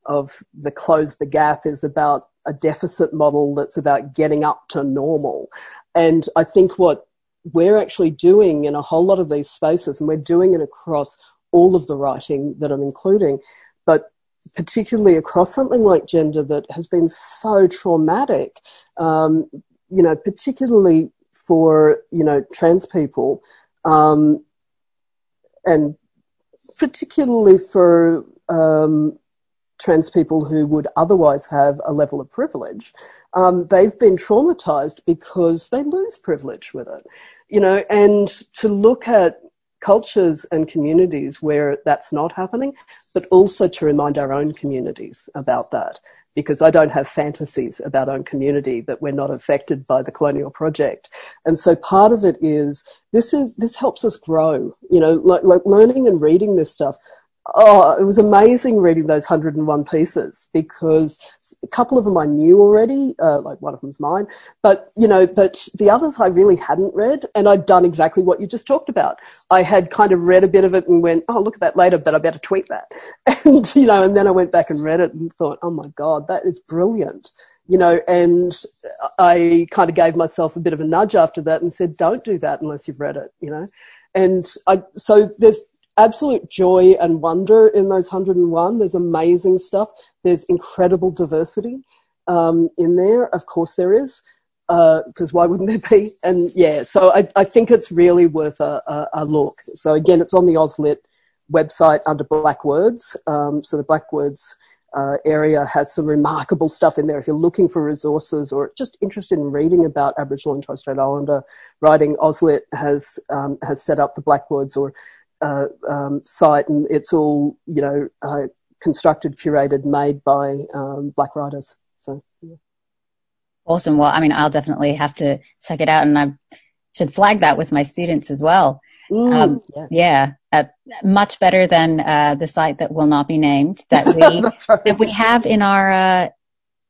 of the close the gap is about a deficit model that's about getting up to normal. And I think what we're actually doing in a whole lot of these spaces, and we're doing it across all of the writing that I'm including, but particularly across something like gender that has been so traumatic, um, you know, particularly for, you know, trans people, um, and particularly for um, trans people who would otherwise have a level of privilege, um, they've been traumatized because they lose privilege with it. You know, and to look at cultures and communities where that's not happening, but also to remind our own communities about that. Because I don't have fantasies about our own community that we're not affected by the colonial project. And so part of it is this is, this helps us grow, you know, like, like learning and reading this stuff oh, it was amazing reading those 101 pieces because a couple of them I knew already, uh, like one of them's mine, but you know, but the others I really hadn't read and I'd done exactly what you just talked about. I had kind of read a bit of it and went, oh, look at that later, but I better tweet that. *laughs* And, you know, and then I went back and read it and thought, oh my God, that is brilliant. You know, and I kind of gave myself a bit of a nudge after that and said, don't do that unless you've read it, you know. And I, so there's absolute joy and wonder in those 101. There's amazing stuff. There's incredible diversity um, in there. Of course, there is, because uh, why wouldn't there be? And yeah, so I, I think it's really worth a, a, a, look. So again, it's on the AustLit website under Black Words. Um, so the Black Words uh, area has some remarkable stuff in there. If you're looking for resources or just interested in reading about Aboriginal and Torres Strait Islander writing, AustLit has um, has set up the Black Words or uh, um, site, and it's all you know uh, constructed, curated, made by um, black writers. So. Yeah. Awesome. Well, I mean, I'll definitely have to check it out, and I should flag that with my students as well. Mm, um, yeah, yeah uh, much better than uh, the site that will not be named that *laughs* we right. that we have in our uh,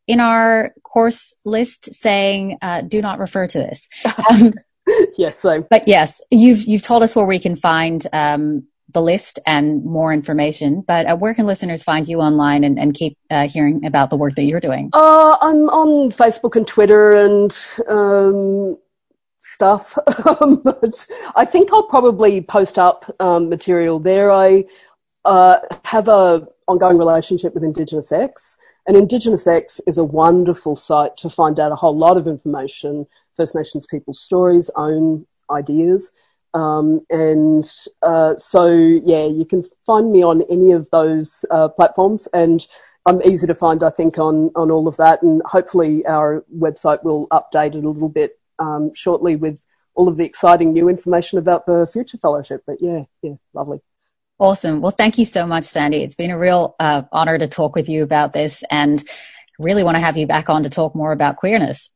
in our course list saying uh, do not refer to this. *laughs* Um, *laughs* yes. So, but yes, you've you've told us where we can find um, the list and more information. But uh, where can listeners find you online and, and keep uh, hearing about the work that you're doing? Uh, I'm on Facebook and Twitter and um, stuff. *laughs* but I think I'll probably post up um, material there. I uh, have a ongoing relationship with Indigenous X. And Indigenous X is a wonderful site to find out a whole lot of information First Nations people's stories, own ideas. Um, and uh, so, yeah, you can find me on any of those uh, platforms, and I'm easy to find, I think, on on all of that. And hopefully, our website will update it a little bit um, shortly with all of the exciting new information about the Future Fellowship. But yeah, yeah, lovely. Awesome. Well, thank you so much, Sandy. It's been a real uh, honor to talk with you about this, and really want to have you back on to talk more about queerness.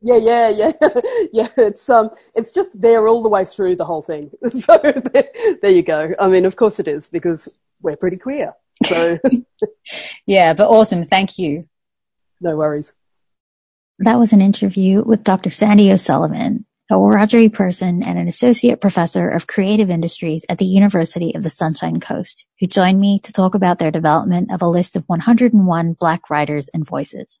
Yeah, yeah, yeah, *laughs* yeah. It's um, it's just there all the way through the whole thing. *laughs* So there, there you go. I mean, of course it is because we're pretty queer. So *laughs* yeah, but awesome. Thank you. No worries. That was an interview with Dr. Sandy O'Sullivan, a Wiradjuri person and an associate professor of creative industries at the University of the Sunshine Coast, who joined me to talk about their development of a list of 101 Black writers and voices.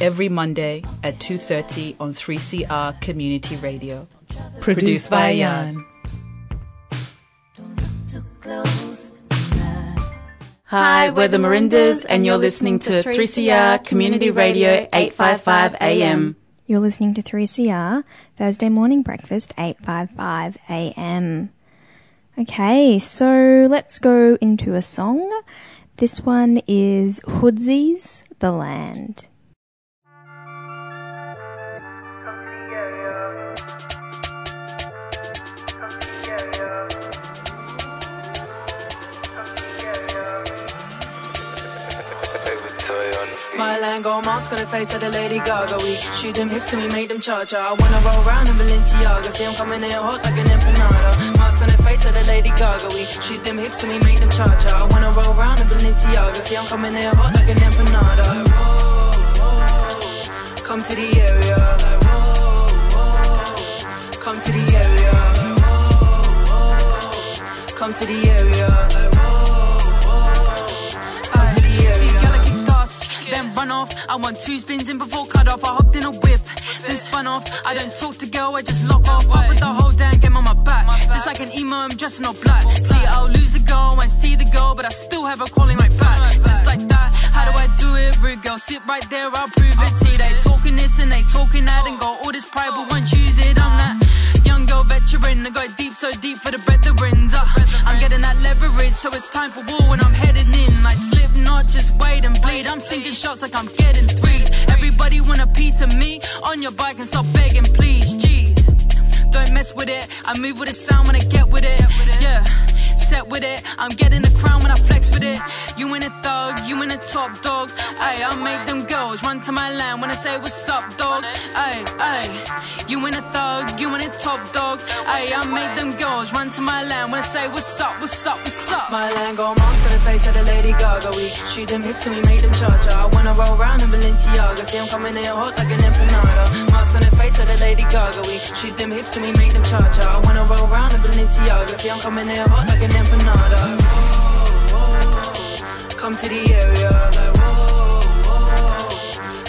every Monday at 2:30 on 3CR Community Radio. Produced, by Jan. Hi, we're the Merindas, and you're listening to 3CR Community Radio 855 AM. You're listening to 3CR, Thursday morning breakfast, 855 AM. Okay, so let's go into a song. This one is Hoodsies, The Land. My land go mask on the face of the Lady Gaga. We shoot them hips and we make them cha-cha. I wanna roll round in Balenciaga. See I'm coming in hot like an empanada. Mask on the face of the Lady Gaga. We shoot them hips and we make them cha-cha. I wanna roll round in Balenciaga. See I'm coming in hot like an empanada. Whoa, whoa, come to the area. Whoa, whoa, come to the area. Whoa, whoa, come to the area. Run off. I want two spins in before cut off. I hopped in a whip, then spun off. I don't talk to girl, I just lock off. I put the whole damn game on my back. Just like an emo, I'm dressing all black. See, I'll lose a girl and see the girl, but I still have her calling right back. Just like that, how do I do it? Rude girl, sit right there, I'll prove it. See, they talking this and they talking that and got all this pride, but won't use it. I'm that young girl veteran. I go deep, so deep for the veterans. Uh, I'm getting that leverage, so it's time for war when I'm heading in. Like just wait and bleed. I'm sinking shots like I'm getting three. Everybody want a piece of me on your bike and stop begging, please. Jeez, don't mess with it. I move with the sound when I get with it. Yeah. Set with it, I'm getting the crown when I flex with it. You in a thug, you in a top dog. Ay, I make them girls run to my land when I say what's up, dog. Ay, ay, you in a thug, you in a top dog. Hey, I make them girls run to my land when I say what's up, what's up, what's up. My land go mask on the face of the Lady Gaga. We shoot them hips and we make them cha-cha. I wanna roll round in Balenciaga. See I'm coming in hot like an empanada. Mask on the face of the Lady Gaga. We shoot them hips and we make them cha-cha. I wanna roll round in Balenciaga. See I'm coming in hot like an empanada. Come to the area.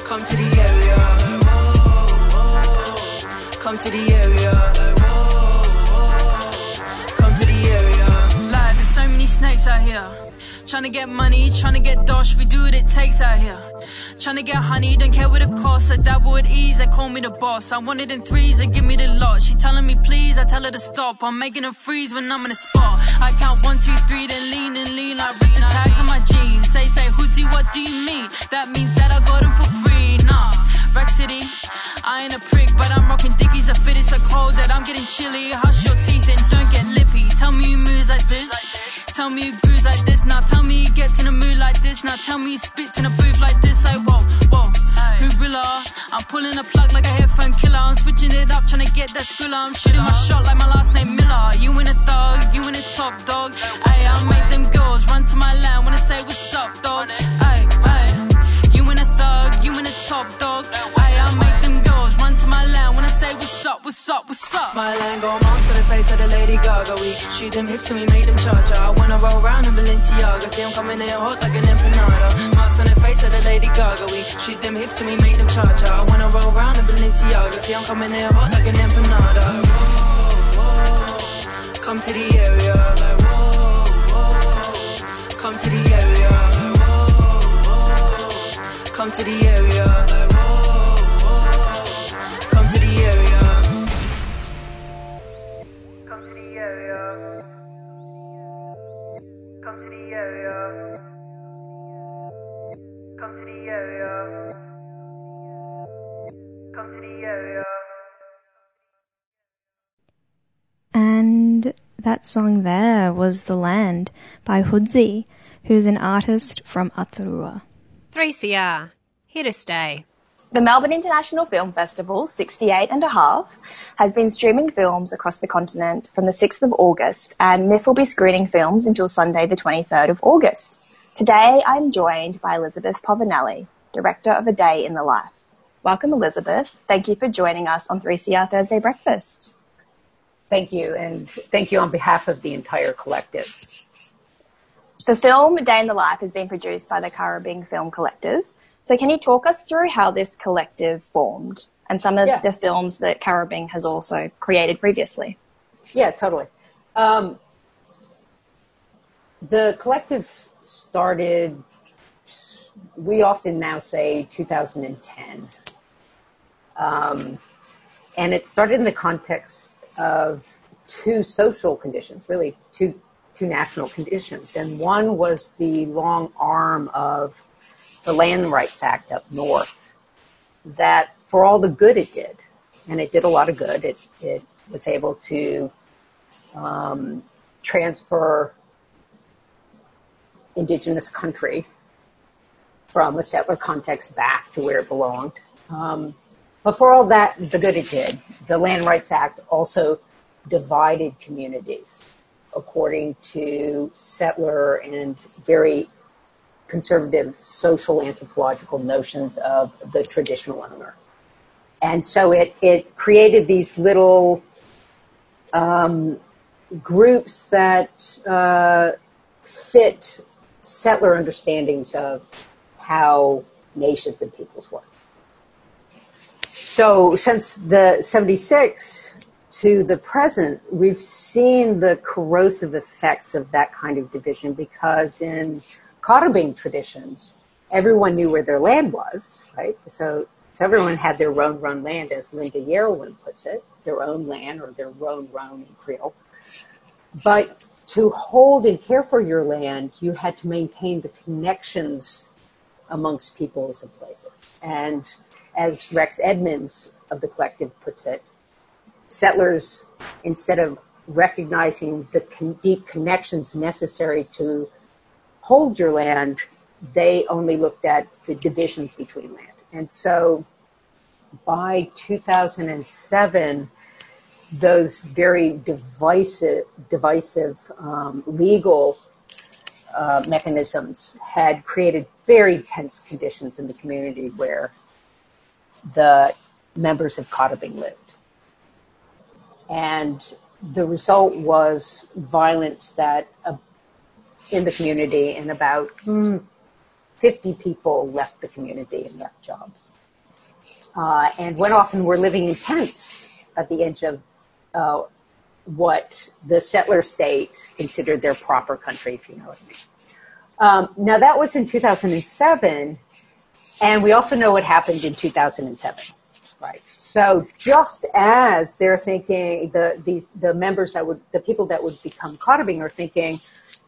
Come to the area. Come to the area. Come to the area. Like, there's so many snakes out here. Trying to get money, trying to get dosh, we do what it takes out here. Trying to get honey, don't care what it costs. I dabble with ease, they call me the boss. I want it in threes, they give me the lot. She telling me please, I tell her to stop. I'm making her freeze when I'm in the spot. I count one, two, three, then lean and lean I like written tags on my jeans. Say, say, hoodie, what do you mean? That means that I got them for free. City, I ain't a prick, but I'm rocking dickies. I fit it so cold that I'm getting chilly. Hush your teeth and don't get lippy. Tell me you moves like this. Tell me you grooves like this. Now tell me you get in a mood like this. Now tell me you spits in a booth like this. Like whoa, whoa, who will I? I'm pulling a plug like a headphone killer. I'm switching it up, trying to get that skrilla. I'm shooting my shot like my last name Miller. You in a thug, you in a top dog. Ay, I'll make them girls run to my land when I say what's up, dog. Ay, ay. What's up, what's up. My land go mask on the face of the Lady Gaga. We shoot them hips and we make them cha-cha. I wanna roll round in Balenciaga. See I'm coming in hot like an empanada. On the face of the Lady Gaga. We shoot them hips and we make them cha-cha. I wanna roll round in Balenciaga. See I'm coming in hot like an empanada. That song there was The Land by Hoodsie, who's an artist from Aotearoa. 3CR, here to stay. The Melbourne International Film Festival, 68 and a half, has been streaming films across the continent from the 6th of August, and MIFF will be screening films until Sunday, the 23rd of August. Today, I'm joined by Elizabeth Povinelli, Director of A Day in the Life. Welcome, Elizabeth. Thank you for joining us on 3CR Thursday Breakfast. Thank you, and thank you on behalf of the entire collective. The film Day in the Life has been produced by the Karrabing Film Collective. So, can you talk us through how this collective formed and some of Yeah. the films that Karrabing has also created previously? Yeah, totally. Um, the collective started, we often now say 2010. Um, and it started in the context of two social conditions, really two, two national conditions. And one was the long arm of the Land Rights Act up north that, for all the good it did, and it did a lot of good, it, it was able to um, transfer indigenous country from a settler context back to where it belonged. Um, but for all that, the good it did, the Land Rights Act also divided communities according to settler and very conservative social anthropological notions of the traditional owner. And so it, it created these little um, groups that uh, fit settler understandings of how nations and peoples work. So since the 76 to the present, we've seen the corrosive effects of that kind of division because in Karrabing traditions, everyone knew where their land was, right? So, so everyone had their own run land, as Linda Yarrowin puts it, their own land or their own roan in Creole. But to hold and care for your land, you had to maintain the connections amongst peoples and places. And as Rex Edmunds of the collective puts it, settlers, instead of recognizing the con- deep connections necessary to hold your land, they only looked at the divisions between land. And so by 2007, those very divisive, divisive um, legal uh, mechanisms had created very tense conditions in the community where the members of Karrabing lived. And the result was violence that uh, in the community, and about mm, 50 people left the community and left jobs. Uh, and went off and were living in tents at the edge of uh, what the settler state considered their proper country, if you know what I mean. Um, now, that was in 2007, and we also know what happened in 2007, right? So, just as they're thinking, the these the members that would, the people that would become Karrabing are thinking,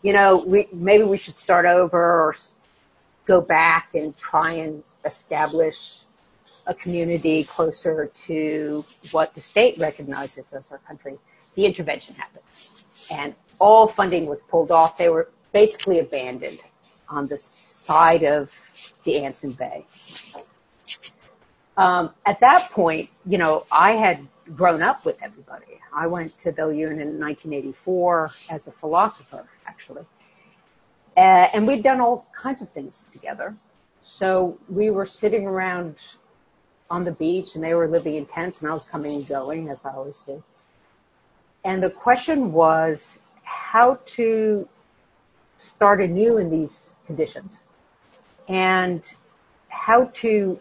you know, we maybe we should start over or go back and try and establish a community closer to what the state recognizes as our country. The intervention happened, and all funding was pulled off. They were basically abandoned on the side of the Anson Bay. Um, at that point, you know, I had grown up with everybody. I went to Belyuen in 1984 as a philosopher, actually. Uh, and we'd done all kinds of things together. So we were sitting around on the beach and they were living in tents and I was coming and going as I always do. And the question was how to start anew in these conditions. And how to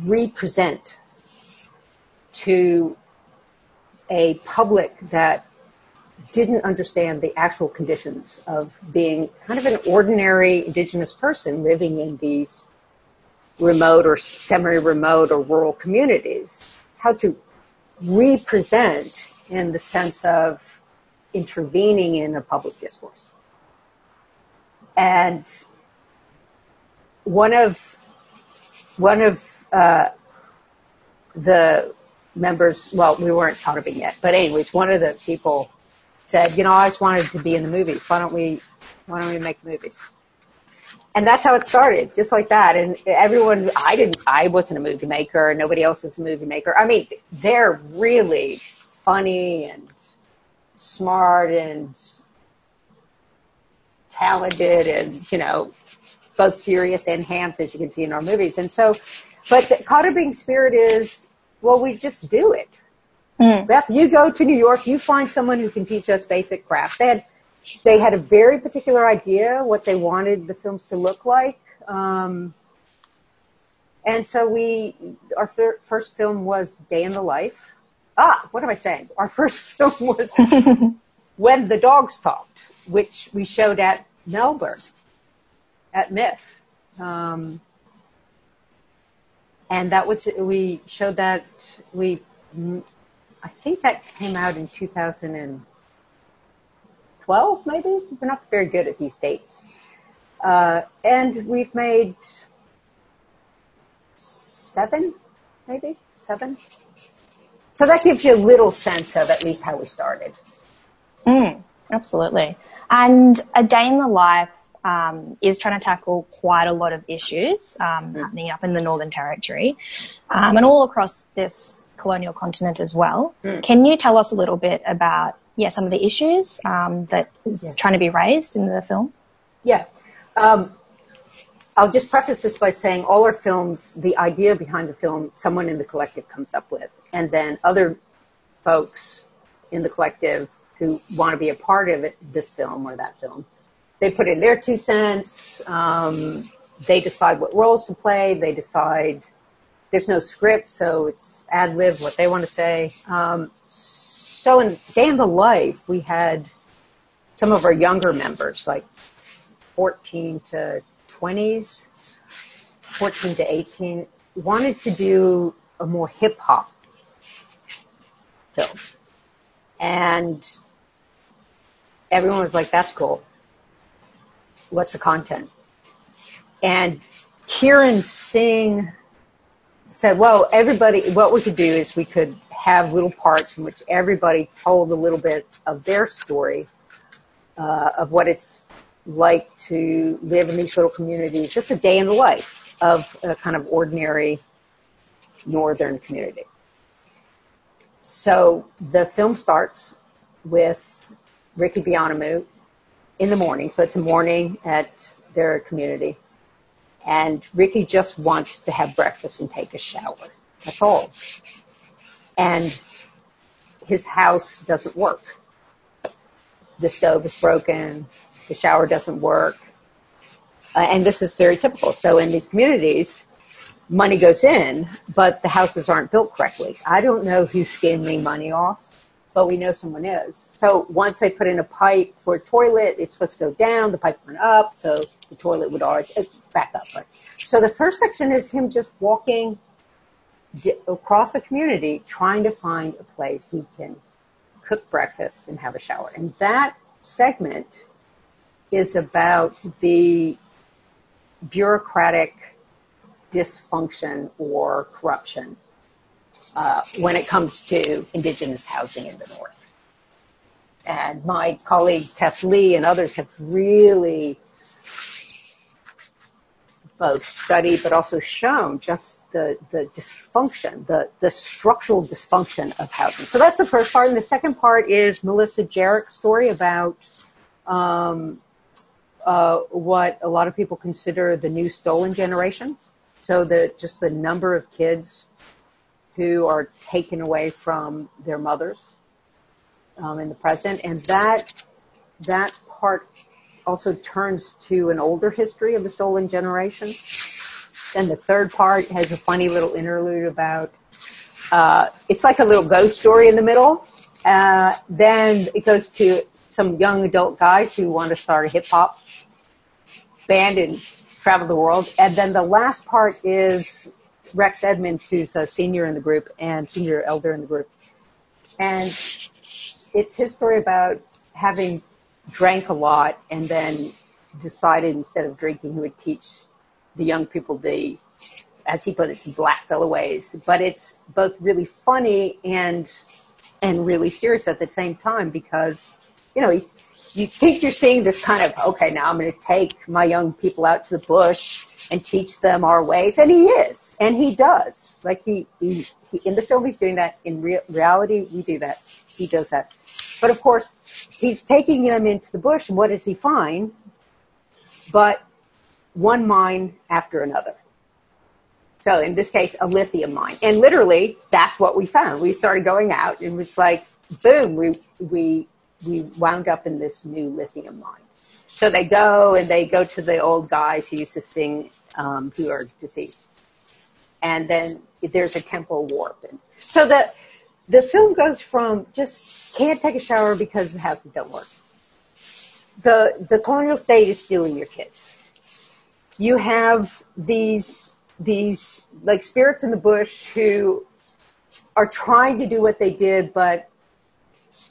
represent to a public that didn't understand the actual conditions of being kind of an ordinary indigenous person living in these remote or semi-remote or rural communities how to represent in the sense of intervening in a public discourse and one of one of uh, the members well we weren't talking yet but anyways one of the people said you know i just wanted to be in the movies. Why don't we why don't we make movies? And that's how it started just like that. And everyone i didn't i wasn't a movie maker. Nobody else is a movie maker. I mean they're really funny and smart and talented and you know both serious and hands as you can see in our movies and so but the Karrabing spirit is well we just do it beth you go to new york you find someone who can teach us basic craft they had they had a very particular idea what they wanted the films to look like. Um, and so we, our fir- first film was Day in the Life. Ah, what am I saying? Our *laughs* first film was *laughs* When the Dogs Talked, which we showed at Melbourne, at MIFF. Um, and that was, we showed that, we, I think that came out in 2012, maybe? We're not very good at these dates. Uh, and we've made seven, maybe seven. So that gives you a little sense of at least how we started. Mm, absolutely. And a day in the life um, is trying to tackle quite a lot of issues um, mm. happening up in the Northern Territory um, and all across this colonial continent as well. Mm. Can you tell us a little bit about yeah some of the issues um, that is yeah. trying to be raised in the film? Yeah. Um, I'll just preface this by saying all our films, the idea behind the film, someone in the collective comes up with, and then other folks in the collective who want to be a part of it, this film or that film, they put in their two cents. Um, they decide what roles to play. They decide there's no script, so it's ad lib what they want to say. Um, so in Day in the Life, we had some of our younger members, like 14 to 20s, 14 to 18, wanted to do a more hip hop film. And everyone was like, that's cool. What's the content? And Kieran Singh said, well, everybody, what we could do is we could have little parts in which everybody told a little bit of their story uh, of what it's like to live in these little communities, just a day in the life of a kind of ordinary northern community. So the film starts with Ricky Bianamu in the morning. So it's a morning at their community. And Ricky just wants to have breakfast and take a shower. That's all. And his house doesn't work. The stove is broken the shower doesn't work. Uh, and this is very typical. So in these communities, money goes in, but the houses aren't built correctly. I don't know who's skimming money off, but we know someone is. So once they put in a pipe for a toilet, it's supposed to go down, the pipe went up, so the toilet would always back up. Right? So the first section is him just walking across a community trying to find a place he can cook breakfast and have a shower. And that segment is about the bureaucratic dysfunction or corruption uh, when it comes to indigenous housing in the north. And my colleague Tess Lea and others have really both studied but also shown just the, the dysfunction, the, the structural dysfunction of housing. So that's the first part. And the second part is Melissa Jarrick's story about um, uh, what a lot of people consider the new stolen generation. So the just the number of kids who are taken away from their mothers um, in the present, and that that part also turns to an older history of the stolen generation. Then the third part has a funny little interlude about uh, it's like a little ghost story in the middle. Uh, then it goes to some young adult guys who want to start a hip hop band and travel the world. And then the last part is Rex Edmunds, who's a senior in the group and senior elder in the group. And it's his story about having drank a lot and then decided instead of drinking, he would teach the young people the, as he put it, some black fellow ways. But it's both really funny and and really serious at the same time because, you know, he's you think you're seeing this kind of okay now i'm going to take my young people out to the bush and teach them our ways and he is and he does. Like he, he, he in the film he's doing that. In re- reality we do that. He does that. But of course he's taking them into the bush and what does he find? But one mine after another. So in this case a lithium mine. And literally that's what we found. We started going out and it was like boom we we we wound up in this new lithium mine. So they go and they go to the old guys who used to sing, um, who are deceased. And then there's a temple warp. And so the, the film goes from just can't take a shower because the houses don't work. The, the colonial state is stealing your kids. You have these, these like spirits in the bush who are trying to do what they did, but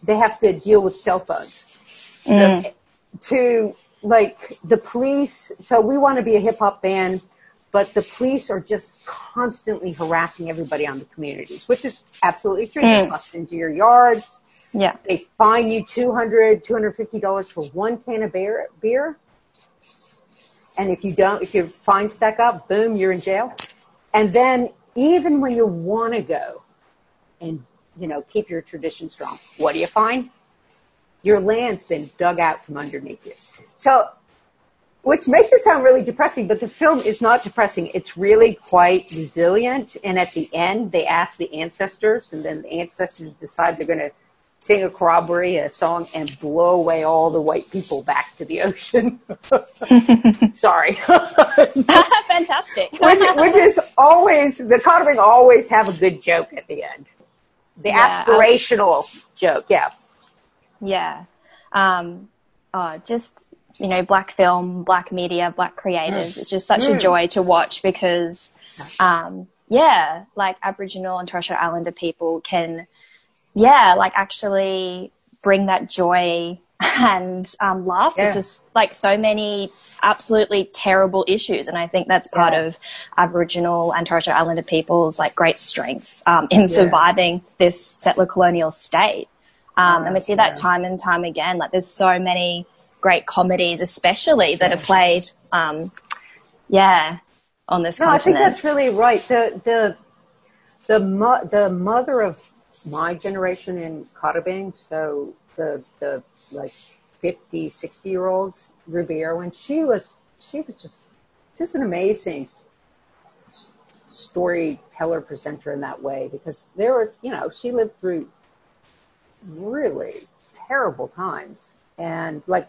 they have to deal with cell phones. Mm. The- to like the police. So we want to be a hip hop band, but the police are just constantly harassing everybody on the communities, which is absolutely true. They Mm. bust into your yards. Yeah. They fine you $200, $250 for one can of beer, beer. And if you don't, if your fines stack up, boom, you're in jail. And then even when you want to go and, you know, keep your tradition strong, what do you find? Your land's been dug out from underneath you. So, which makes it sound really depressing, but the film is not depressing. It's really quite resilient. And at the end, they ask the ancestors, and then the ancestors decide they're going to sing a corroboree, a song, and blow away all the white people back to the ocean. *laughs* Sorry. *laughs* Fantastic. which, which is always, the Karrabing always have a good joke at the end. The Yeah, aspirational joke, yeah. Yeah. Um, oh, just, you know, black film, black media, black creatives. It's just such a Mm. joy to watch because, um, yeah, like Aboriginal and Torres Strait Islander people can, yeah, like actually bring that joy and um, laughter Yeah. s- like so many absolutely terrible issues. And I think that's part Yeah. of Aboriginal and Torres Strait Islander people's like great strength um, in surviving this settler colonial state. Um, and we see that time and time again. Like there's so many great comedies, especially that are played, um, yeah, on this No, I think continent. that's really right. The the the mo- the mother of my generation in Karrabing, so the the like 50, 60 year olds, Ruby Yarrowin, she was she was just just an amazing storyteller presenter in that way because there was you know she lived through really terrible times and like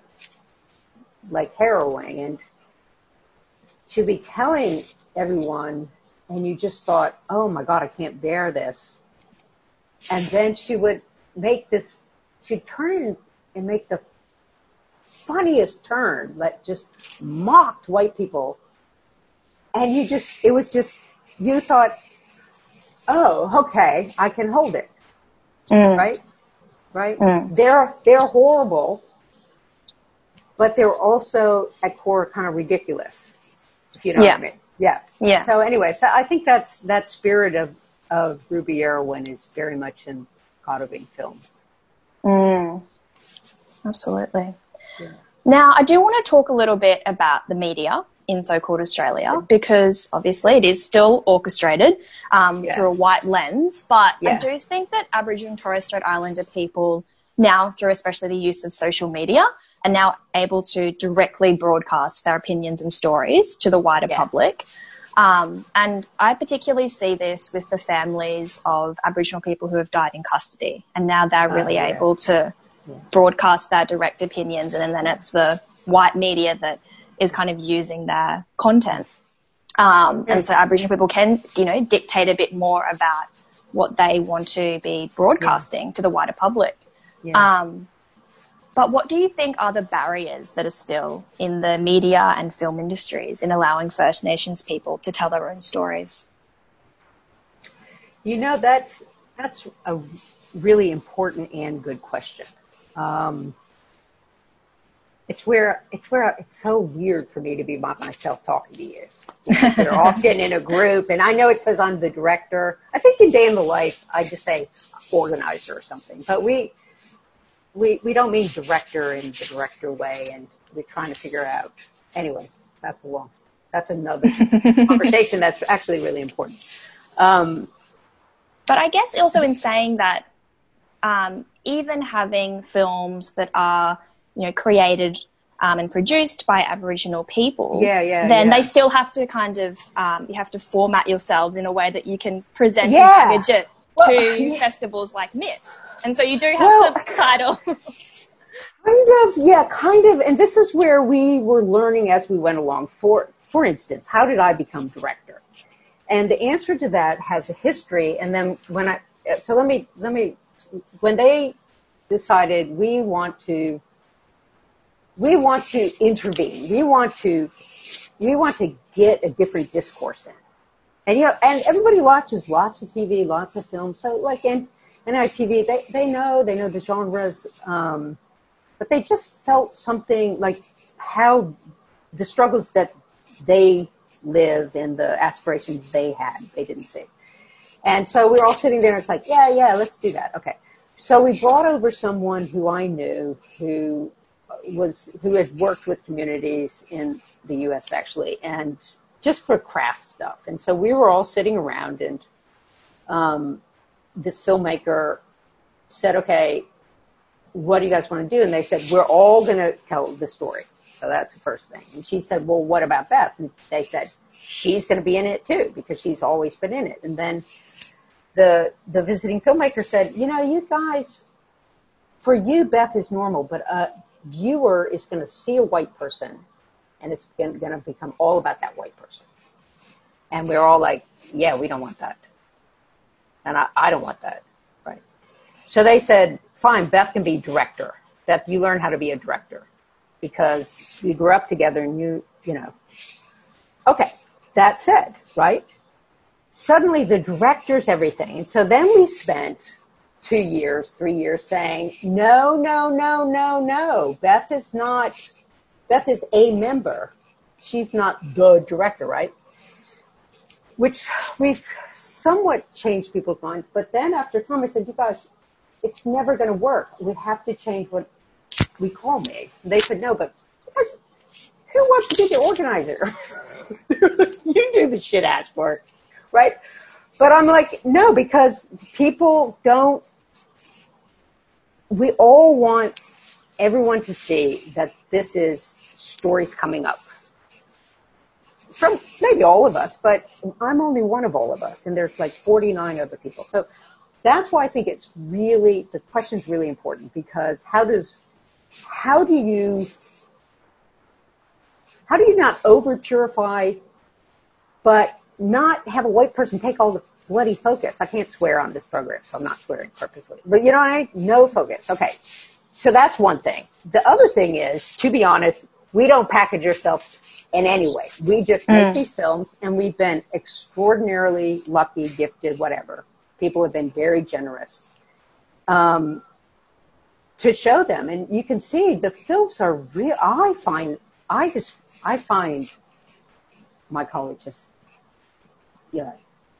like harrowing and to be telling everyone and you just thought oh my god i can't bear this. And then she would make this she'd turn and make the funniest turn that just mocked white people. And you just it was just you thought oh okay i can hold it. Right? Right? Mm. they're they're horrible but they're also at core kind of ridiculous if you know Yeah. what i mean. Yeah. Yeah. so anyway so i think that's that spirit of of ruby Yarrowin is very much in Karrabing films Mm, absolutely. Now, I do want to talk a little bit about the media in so-called Australia because obviously it is still orchestrated um, Yeah. through a white lens, but I do think that Aboriginal and Torres Strait Islander people now, through especially the use of social media, are now able to directly broadcast their opinions and stories to the wider Yeah. public. Um, and I particularly see this with the families of Aboriginal people who have died in custody, and now they're really yeah. able to broadcast their direct opinions, and then it's the white media that is kind of using their content. Um, and so Aboriginal people can, you know, dictate a bit more about what they want to be broadcasting to the wider public. yeah. Um, but what do you think are the barriers that are still in the media and film industries in allowing First Nations people to tell their own stories? You know, that's that's a really important and good question. Um, it's where it's where it's so weird for me to be by myself talking to you. *laughs* We're often in a group, and I know it says I'm the director. I think in Day in the Life, I just say organizer or something, but we we we don't mean director in the director way, and we're trying to figure out. Anyways, that's a long. That's another *laughs* conversation. That's actually really important. Um, But I guess also in saying that, um, even having films that are, you know, created um, and produced by Aboriginal people, Yeah, yeah, then yeah. they still have to kind of, um, you have to format yourselves in a way that you can present Yeah. and package it Well, to *laughs* yeah. festivals like MIFF. And so you do have Well- to title. *laughs* Kind of, yeah, kind of. And this is where we were learning as we went along. For for instance, how did I become director? And the answer to that has a history. And then when I so let me let me when they decided we want to we want to intervene. We want to we want to get a different discourse in. And you know, and everybody watches lots of TV, lots of films. So like in in our TV, they, they know, they know the genres, um, but they just felt something like how the struggles that they live and the aspirations they had, they didn't see. And so we were all sitting there and it's like, yeah, yeah, let's do that. Okay. So we brought over someone who I knew who was, who had worked with communities in the U.S. actually, and just for craft stuff. And so we were all sitting around and, um, this filmmaker said, okay, what do you guys want to do? And they said, we're all going to tell the story. So that's the first thing. And she said, well, what about Beth? And they said, she's going to be in it too, because she's always been in it. And then the, the visiting filmmaker said, you know, you guys, for you, Beth is normal, but a viewer is going to see a white person and it's going to become all about that white person. And we're all like, yeah, we don't want that. And I, I don't want that. Right. So they said, fine, Beth can be director. Beth, you learn how to be a director because we grew up together and you, you know. Okay. That said, right? Suddenly the director's everything. And so then we spent two years, three years saying, no, no, no, no, no. Beth is not, Beth is a member. She's not the director, right? Which we've somewhat changed people's minds. But then after time, I said, you guys, it's never going to work. We have to change what we call me. And they said, no, but who wants to be the organizer? *laughs* you do the shit ass work, right? But I'm like, no, because people don't, we all want everyone to see that this is stories coming up from maybe all of us, but I'm only one of all of us, and there's like 49 other people. So that's why I think it's really the question is really important because how does how do you how do you not over purify, but not have a white person take all the bloody focus? I can't swear on this program, so I'm not swearing purposely. But you know what I mean? No focus. Okay. So that's one thing. The other thing is, to be honest, we don't package ourselves in any way. We just make mm. these films and we've been extraordinarily lucky, gifted, whatever. People have been very generous um, to show them. And you can see the films are real. I find, I just, I find my college just, you know,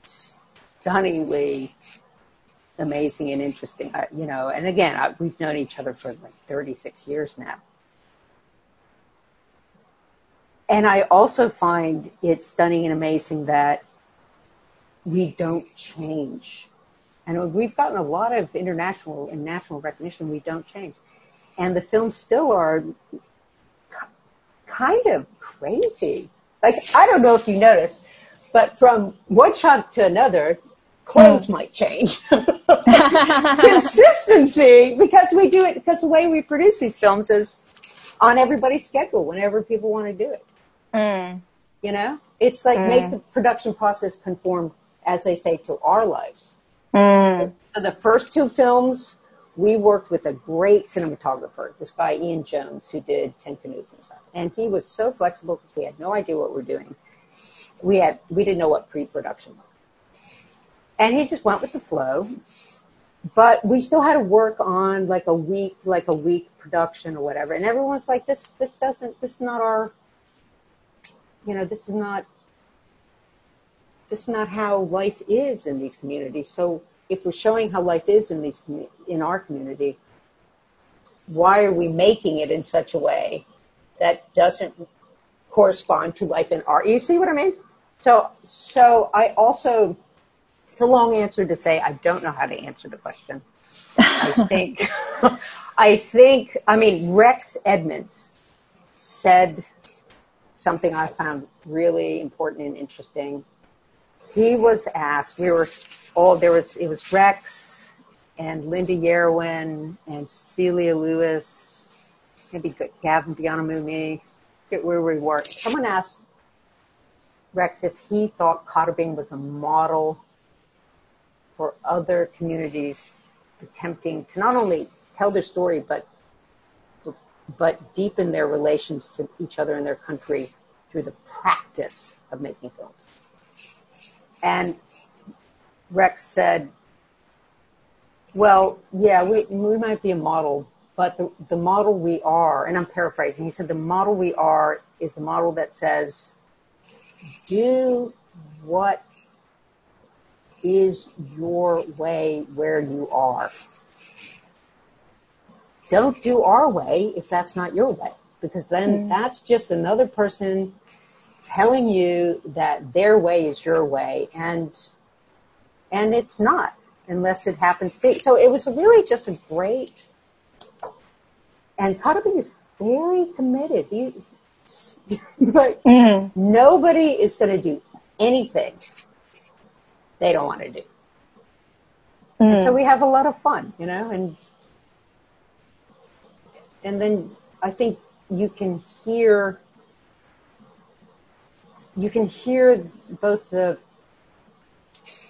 stunningly amazing and interesting. I, you know, and again, I, we've known each other for like 36 years now. And I also find it stunning and amazing that we don't change. And we've gotten a lot of international and national recognition. We don't change. And the films still are kind of crazy. Like, I don't know if you noticed, but from one shot to another, clothes mm. might change. *laughs* Consistency, because we do it, because the way we produce these films is on everybody's schedule whenever people want to do it. Mm. You know, it's like mm. make the production process conform, as they say, to our lives. Mm. The first two films, we worked with a great cinematographer, this guy Ian Jones, who did Ten Canoes and stuff, and he was so flexible because we had no idea what we we're doing. We had we didn't know what pre-production was, and he just went with the flow. But we still had to work on like a week, like a week production or whatever, and everyone's like, "This, this doesn't, this is not our you know, this is not this is not how life is in these communities. So if we're showing how life is in these in our community, why are we making it in such a way that doesn't correspond to life in our? You see what I mean? So so I also it's a long answer to say I don't know how to answer the question. I *laughs* think *laughs* I think I mean Rex Edmunds said something I found really important and interesting. He was asked, we were all, there was, it was Rex and Linda Yarrowin and Celia Lewis maybe Gavin Bianamu, get where we were. Someone asked Rex if he thought Karrabing was a model for other communities attempting to not only tell their story but but deepen their relations to each other and their country through the practice of making films. And Rex said, well, yeah, we, we might be a model, but the, the model we are, and I'm paraphrasing, he said, the model we are is a model that says, do what is your way where you are. Don't do our way if that's not your way, because then mm. that's just another person telling you that their way is your way, and and it's not unless it happens to be. So it was really just a great, and Karrabing is very committed. He, *laughs* but mm. nobody is going to do anything they don't want to do. Mm. So we have a lot of fun, you know, and and then I think you can hear you can hear both the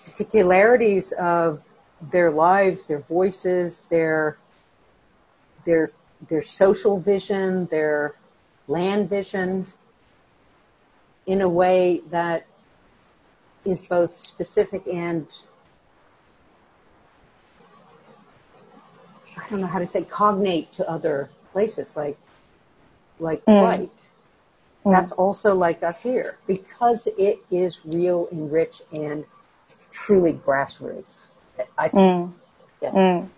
particularities of their lives, their voices, their their their social vision, their land vision in a way that is both specific and I don't know how to say cognate to other places like like mm. Mm. That's also like us here because it is real and rich and truly grassroots. I think. Mm. Yeah. Mm.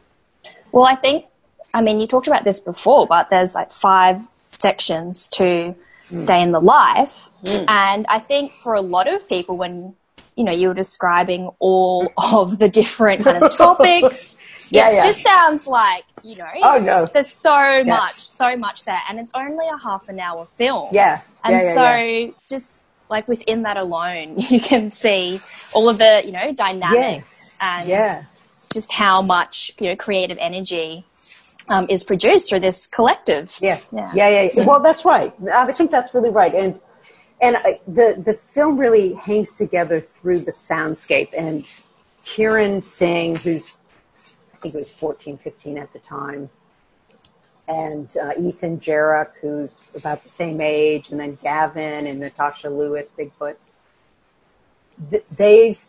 Well, I think I mean you talked about this before, but there's like five sections to mm. day in the life, mm. and I think for a lot of people when you know, you were describing all of the different kind of topics. *laughs* yeah, it just sounds like, you know, oh, no. there's so much, so much there. And it's only a half an hour film. Yeah. And yeah, so just like within that alone, *laughs* you can see all of the, you know, dynamics and yeah. just how much, you know, creative energy um, is produced through this collective. Yeah. yeah. Yeah. Yeah. Well, that's right. I think that's really right. And and the the film really hangs together through the soundscape and Kiran Singh, who's I think he was 14, 15 at the time, and uh, Ethan Jarek, who's about the same age, and then Gavin and Natasha Lewis, Bigfoot. Th- they've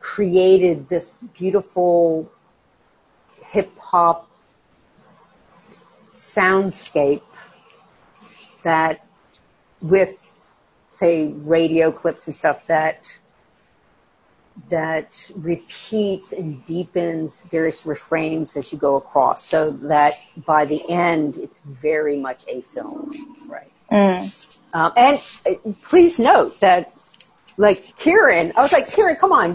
created this beautiful hip hop soundscape that with say radio clips and stuff that that repeats and deepens various refrains as you go across so that by the end it's very much a film. Right. Mm. um, and uh, please note that like kieran I was like kieran come on.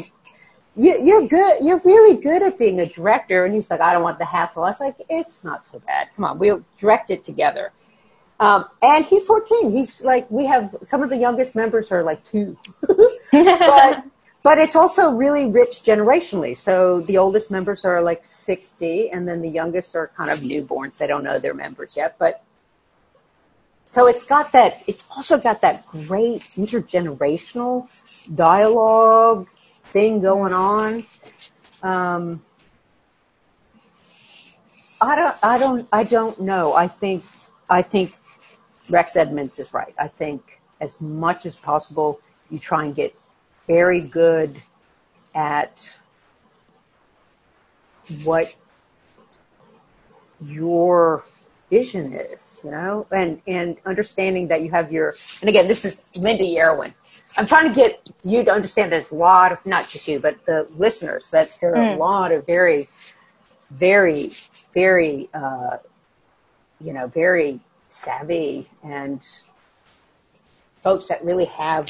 You, you're good you're really good at being a director. And he's like I don't want the hassle. I was like it's not so bad. Come on we'll direct it together um, and he's 14. He's like, we have some of the youngest members are like two. *laughs* but, but it's also really rich generationally. So the oldest members are like 60, and then the youngest are kind of newborns. They don't know their members yet. But so it's got that, it's also got that great intergenerational dialogue thing going on. Um, I don't, I don't, I don't know. I think, I think Rex Edmunds is right. I think as much as possible, you try and get very good at what your vision is, you know, and, and understanding that you have your, and again, this is Linda Yarrowin. I'm trying to get you to understand that there's a lot of, not just you, but the listeners, that there are mm. a lot of very, very, very, uh, you know, very savvy and folks that really have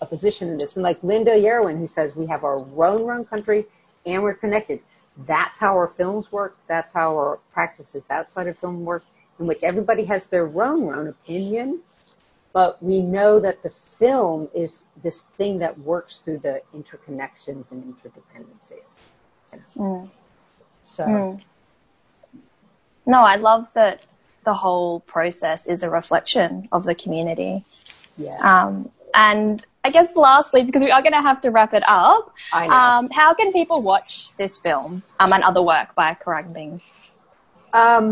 a position in this. And like Linda Yarrowin, who says we have our own run country and we're connected. That's how our films work. That's how our practices outside of film work, in which everybody has their own own opinion, but we know that the film is this thing that works through the interconnections and interdependencies. Mm. So. Mm. No, I love that the whole process is a reflection of the community. Yeah. Um, and I guess lastly, because we are going to have to wrap it up. Um, how can people watch this film um, and other work by Karrabing? Um,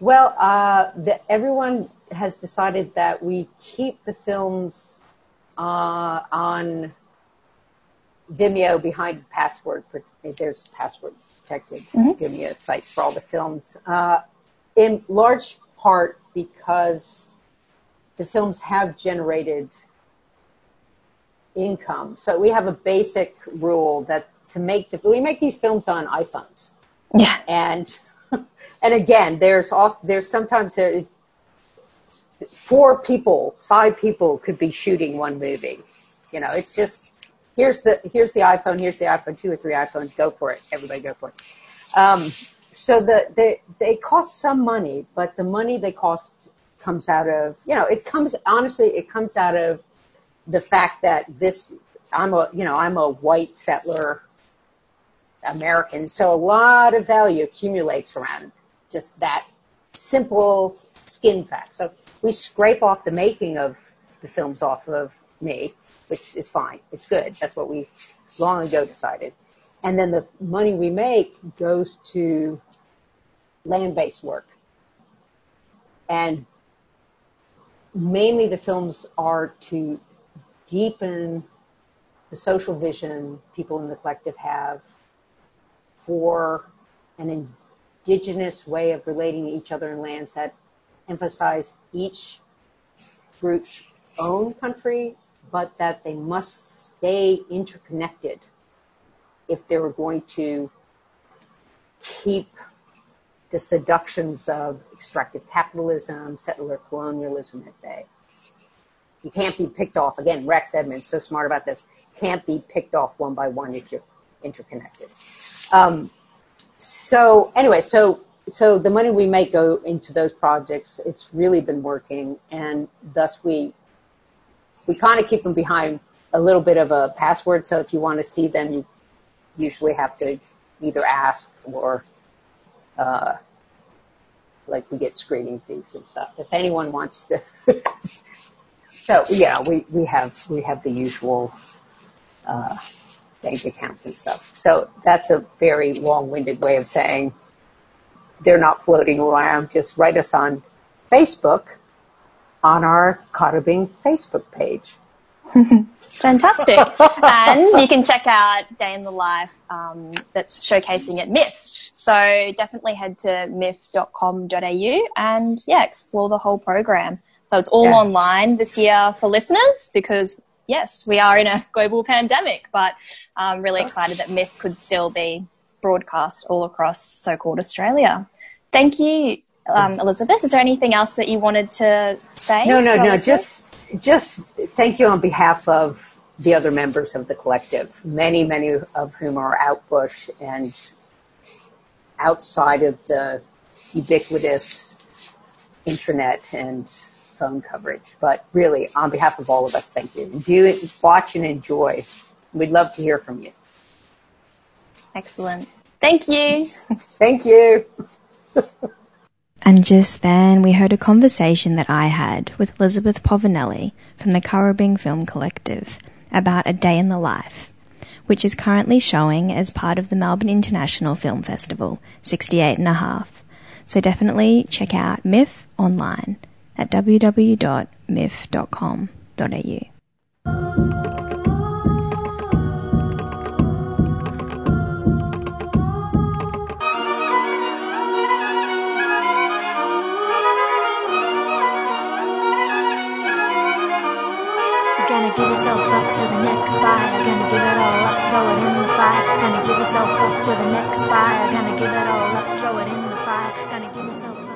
well, uh, the, everyone has decided that we keep the films uh, on Vimeo behind password. There's password protected Vimeo site for all the films. Uh, in large part because the films have generated income. So we have a basic rule that to make the we make these films on iPhones. Yeah. And and again, there's off there's sometimes there four people, five people could be shooting one movie. You know, it's just here's the here's the iPhone, here's the iPhone, two or three iPhones, go for it. Everybody go for it. Um, so the, the they cost some money, but the money they cost comes out of you know it comes honestly it comes out of the fact that this I'm a you know I'm a white settler American, so a lot of value accumulates around just that simple skin fact. So we scrape off the making of the films off of me, which is fine. It's good. That's what we long ago decided. And then the money we make goes to land based work. And mainly the films are to deepen the social vision people in the collective have for an indigenous way of relating to each other in lands that emphasize each group's own country, but that they must stay interconnected if they were going to keep the seductions of extractive capitalism, settler colonialism at bay. You can't be picked off. Again, Rex Edmunds, so smart about this, can't be picked off one by one if you're interconnected. Um, so anyway, so so the money we make go into those projects. It's really been working, and thus we we kind of keep them behind a little bit of a password. So if you want to see them, you usually have to either ask or uh, like we get screening fees and stuff. If anyone wants to, *laughs* so yeah, we, we have we have the usual uh, bank accounts and stuff. So that's a very long-winded way of saying they're not floating around. Just write us on Facebook on our Karrabing Facebook page. *laughs* Fantastic. and you can check out Day in the Life um, that's showcasing at MIFF. So definitely head to miff.com.au and yeah, explore the whole program. So it's all Yeah. online this year for listeners because yes, we are in a global pandemic, but I'm really excited that MIFF could still be broadcast all across so-called Australia. Thank you, um, Elizabeth. Is there anything else that you wanted to say? No, no, no. listeners? Just, just thank you on behalf of the other members of the collective. Many, many of whom are out bush and outside of the ubiquitous internet and phone coverage. But really, on behalf of all of us, thank you. Do it, watch and enjoy. We'd love to hear from you. Excellent. Thank you. Thank you. *laughs* And just then, we heard a conversation that I had with Elizabeth Povinelli from the Karrabing Film Collective about A Day in the Life, which is currently showing as part of the Melbourne International Film Festival 68 and a half. So definitely check out MIFF online at www.miff.com.au. fire. Gonna give it all up, throw it in the fire. Gonna give yourself up to the next fire. Gonna give it all up, throw it in the fire. Gonna give yourself up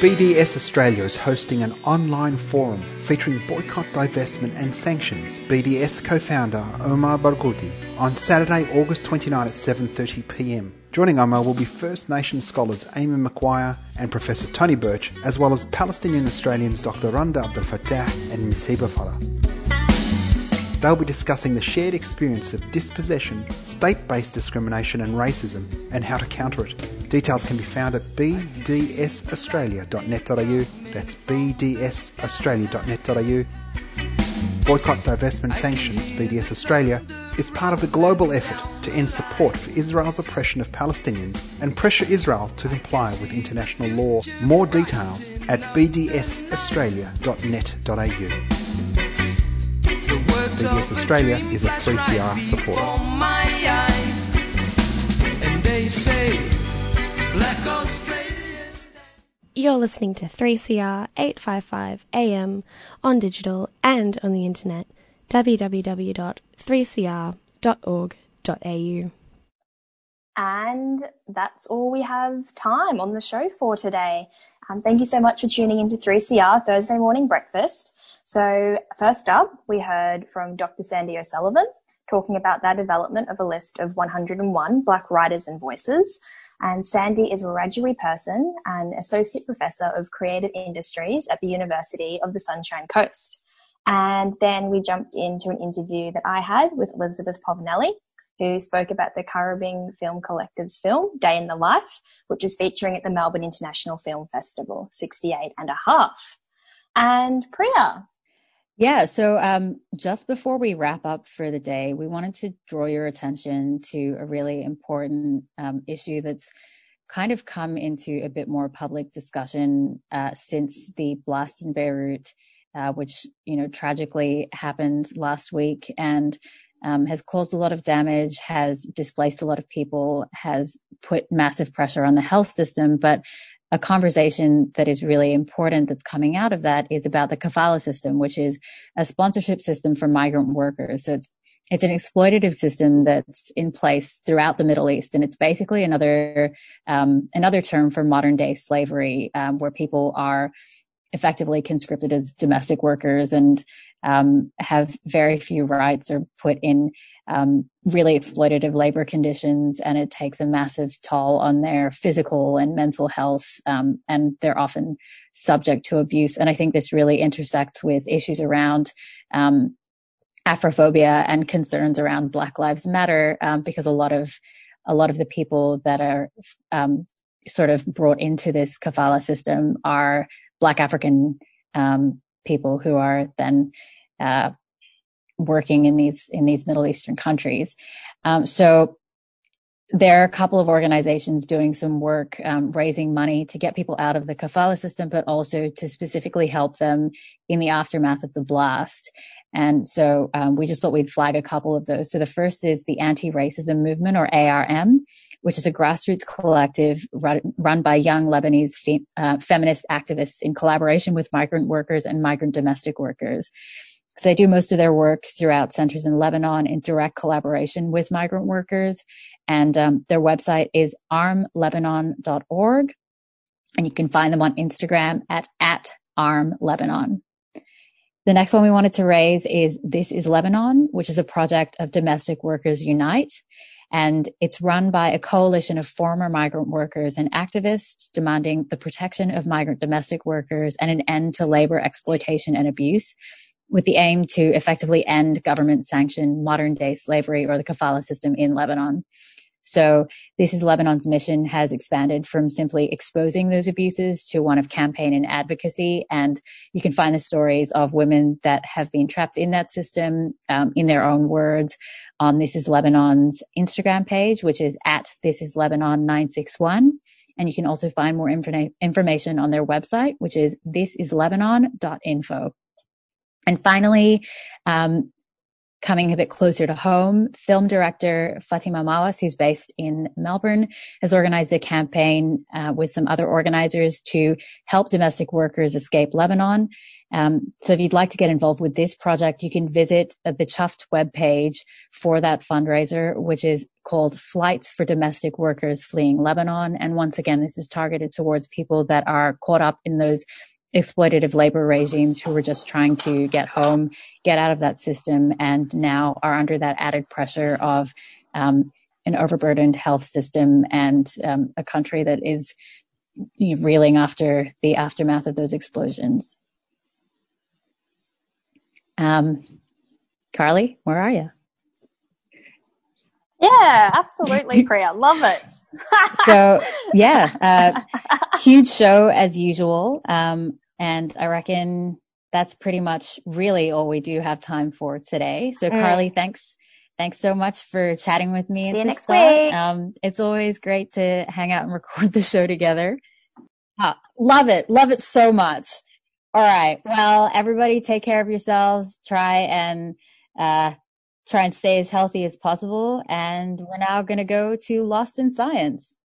BDS Australia is hosting an online forum featuring boycott, divestment and sanctions. BDS co-founder Omar Barghouti on Saturday, August 29 at 7:30 p.m. Joining Omar will be First Nation scholars Amy McQuire and Professor Tony Birch, as well as Palestinian Australians Dr. Randa Abdel Fattah and Ms. Hiba Farah. They'll be discussing the shared experience of dispossession, state based discrimination, and racism, and how to counter it. Details can be found at bdsaustralia.net.au. That's bdsaustralia.net.au. Boycott, Divestment, Sanctions, BDS Australia, is part of the global effort to end support for Israel's oppression of Palestinians and pressure Israel to comply with international law. More details at bdsaustralia.net.au. BDS Australia is a 3CR supporter. You're listening to 3CR 855 AM on digital and on the internet www.3cr.org.au. And that's all we have time on the show for today. Um, thank you so much for tuning into 3CR Thursday Morning Breakfast. So, first up, we heard from Dr. Sandy O'Sullivan talking about their development of a list of 101 Black writers and voices. And Sandy is a Wiradjuri person and Associate Professor of Creative Industries at the University of the Sunshine Coast. And then we jumped into an interview that I had with Elizabeth Povinelli, who spoke about the Karrabing Film Collective's film, Day in the Life, which is featuring at the Melbourne International Film Festival, 68 and a half. And Priya, yeah. So, um, just before we wrap up for the day, we wanted to draw your attention to a really important um, issue that's kind of come into a bit more public discussion uh, since the blast in Beirut, uh, which you know tragically happened last week and um, has caused a lot of damage, has displaced a lot of people, has put massive pressure on the health system, but a conversation that is really important that's coming out of that is about the kafala system, which is a sponsorship system for migrant workers. So it's it's an exploitative system that's in place throughout the Middle East, and it's basically another um, another term for modern day slavery, um, where people are effectively conscripted as domestic workers and um, have very few rights or put in um, really exploitative labor conditions and it takes a massive toll on their physical and mental health um, and they're often subject to abuse. And i think this really intersects with issues around um, afrophobia and concerns around black lives matter um, because a lot of a lot of the people that are um, sort of brought into this kafala system are black african um, people who are then uh, working in these in these Middle Eastern countries. Um, so there are a couple of organizations doing some work um, raising money to get people out of the kafala system, but also to specifically help them in the aftermath of the blast. And so um, we just thought we'd flag a couple of those. So the first is the Anti-Racism Movement, or ARM, which is a grassroots collective run, run by young Lebanese fe- uh, feminist activists in collaboration with migrant workers and migrant domestic workers because they do most of their work throughout centers in Lebanon in direct collaboration with migrant workers. And um, their website is armlebanon.org. And you can find them on Instagram at, at armlebanon. The next one we wanted to raise is This is Lebanon, which is a project of Domestic Workers Unite. And it's run by a coalition of former migrant workers and activists demanding the protection of migrant domestic workers and an end to labor exploitation and abuse with the aim to effectively end government sanctioned modern day slavery or the kafala system in Lebanon. So this is Lebanon's mission has expanded from simply exposing those abuses to one of campaign and advocacy. And you can find the stories of women that have been trapped in that system um, in their own words on This is Lebanon's Instagram page, which is at This is Lebanon 961. And you can also find more informa- information on their website, which is thisislebanon.info. And finally, um, coming a bit closer to home, film director Fatima Mawas, who's based in Melbourne, has organized a campaign uh, with some other organizers to help domestic workers escape Lebanon. Um, so if you'd like to get involved with this project, you can visit the Chuffed webpage for that fundraiser, which is called Flights for Domestic Workers Fleeing Lebanon. And once again, this is targeted towards people that are caught up in those exploitative labor regimes who were just trying to get home, get out of that system, and now are under that added pressure of um, an overburdened health system and um, a country that is you know, reeling after the aftermath of those explosions. Um, Carly, where are you? Yeah, absolutely, *laughs* Priya. Love it. *laughs* so yeah, uh, huge show as usual. Um, and I reckon that's pretty much really all we do have time for today. So Mm. Carly, thanks. Thanks so much for chatting with me. See you next start. week. Um, it's always great to hang out and *laughs* record the show together. Ah, love it. Love it so much. All right. Well, everybody take care of yourselves. Try and, uh, try and stay as healthy as possible. And we're now going to go to Lost in Science.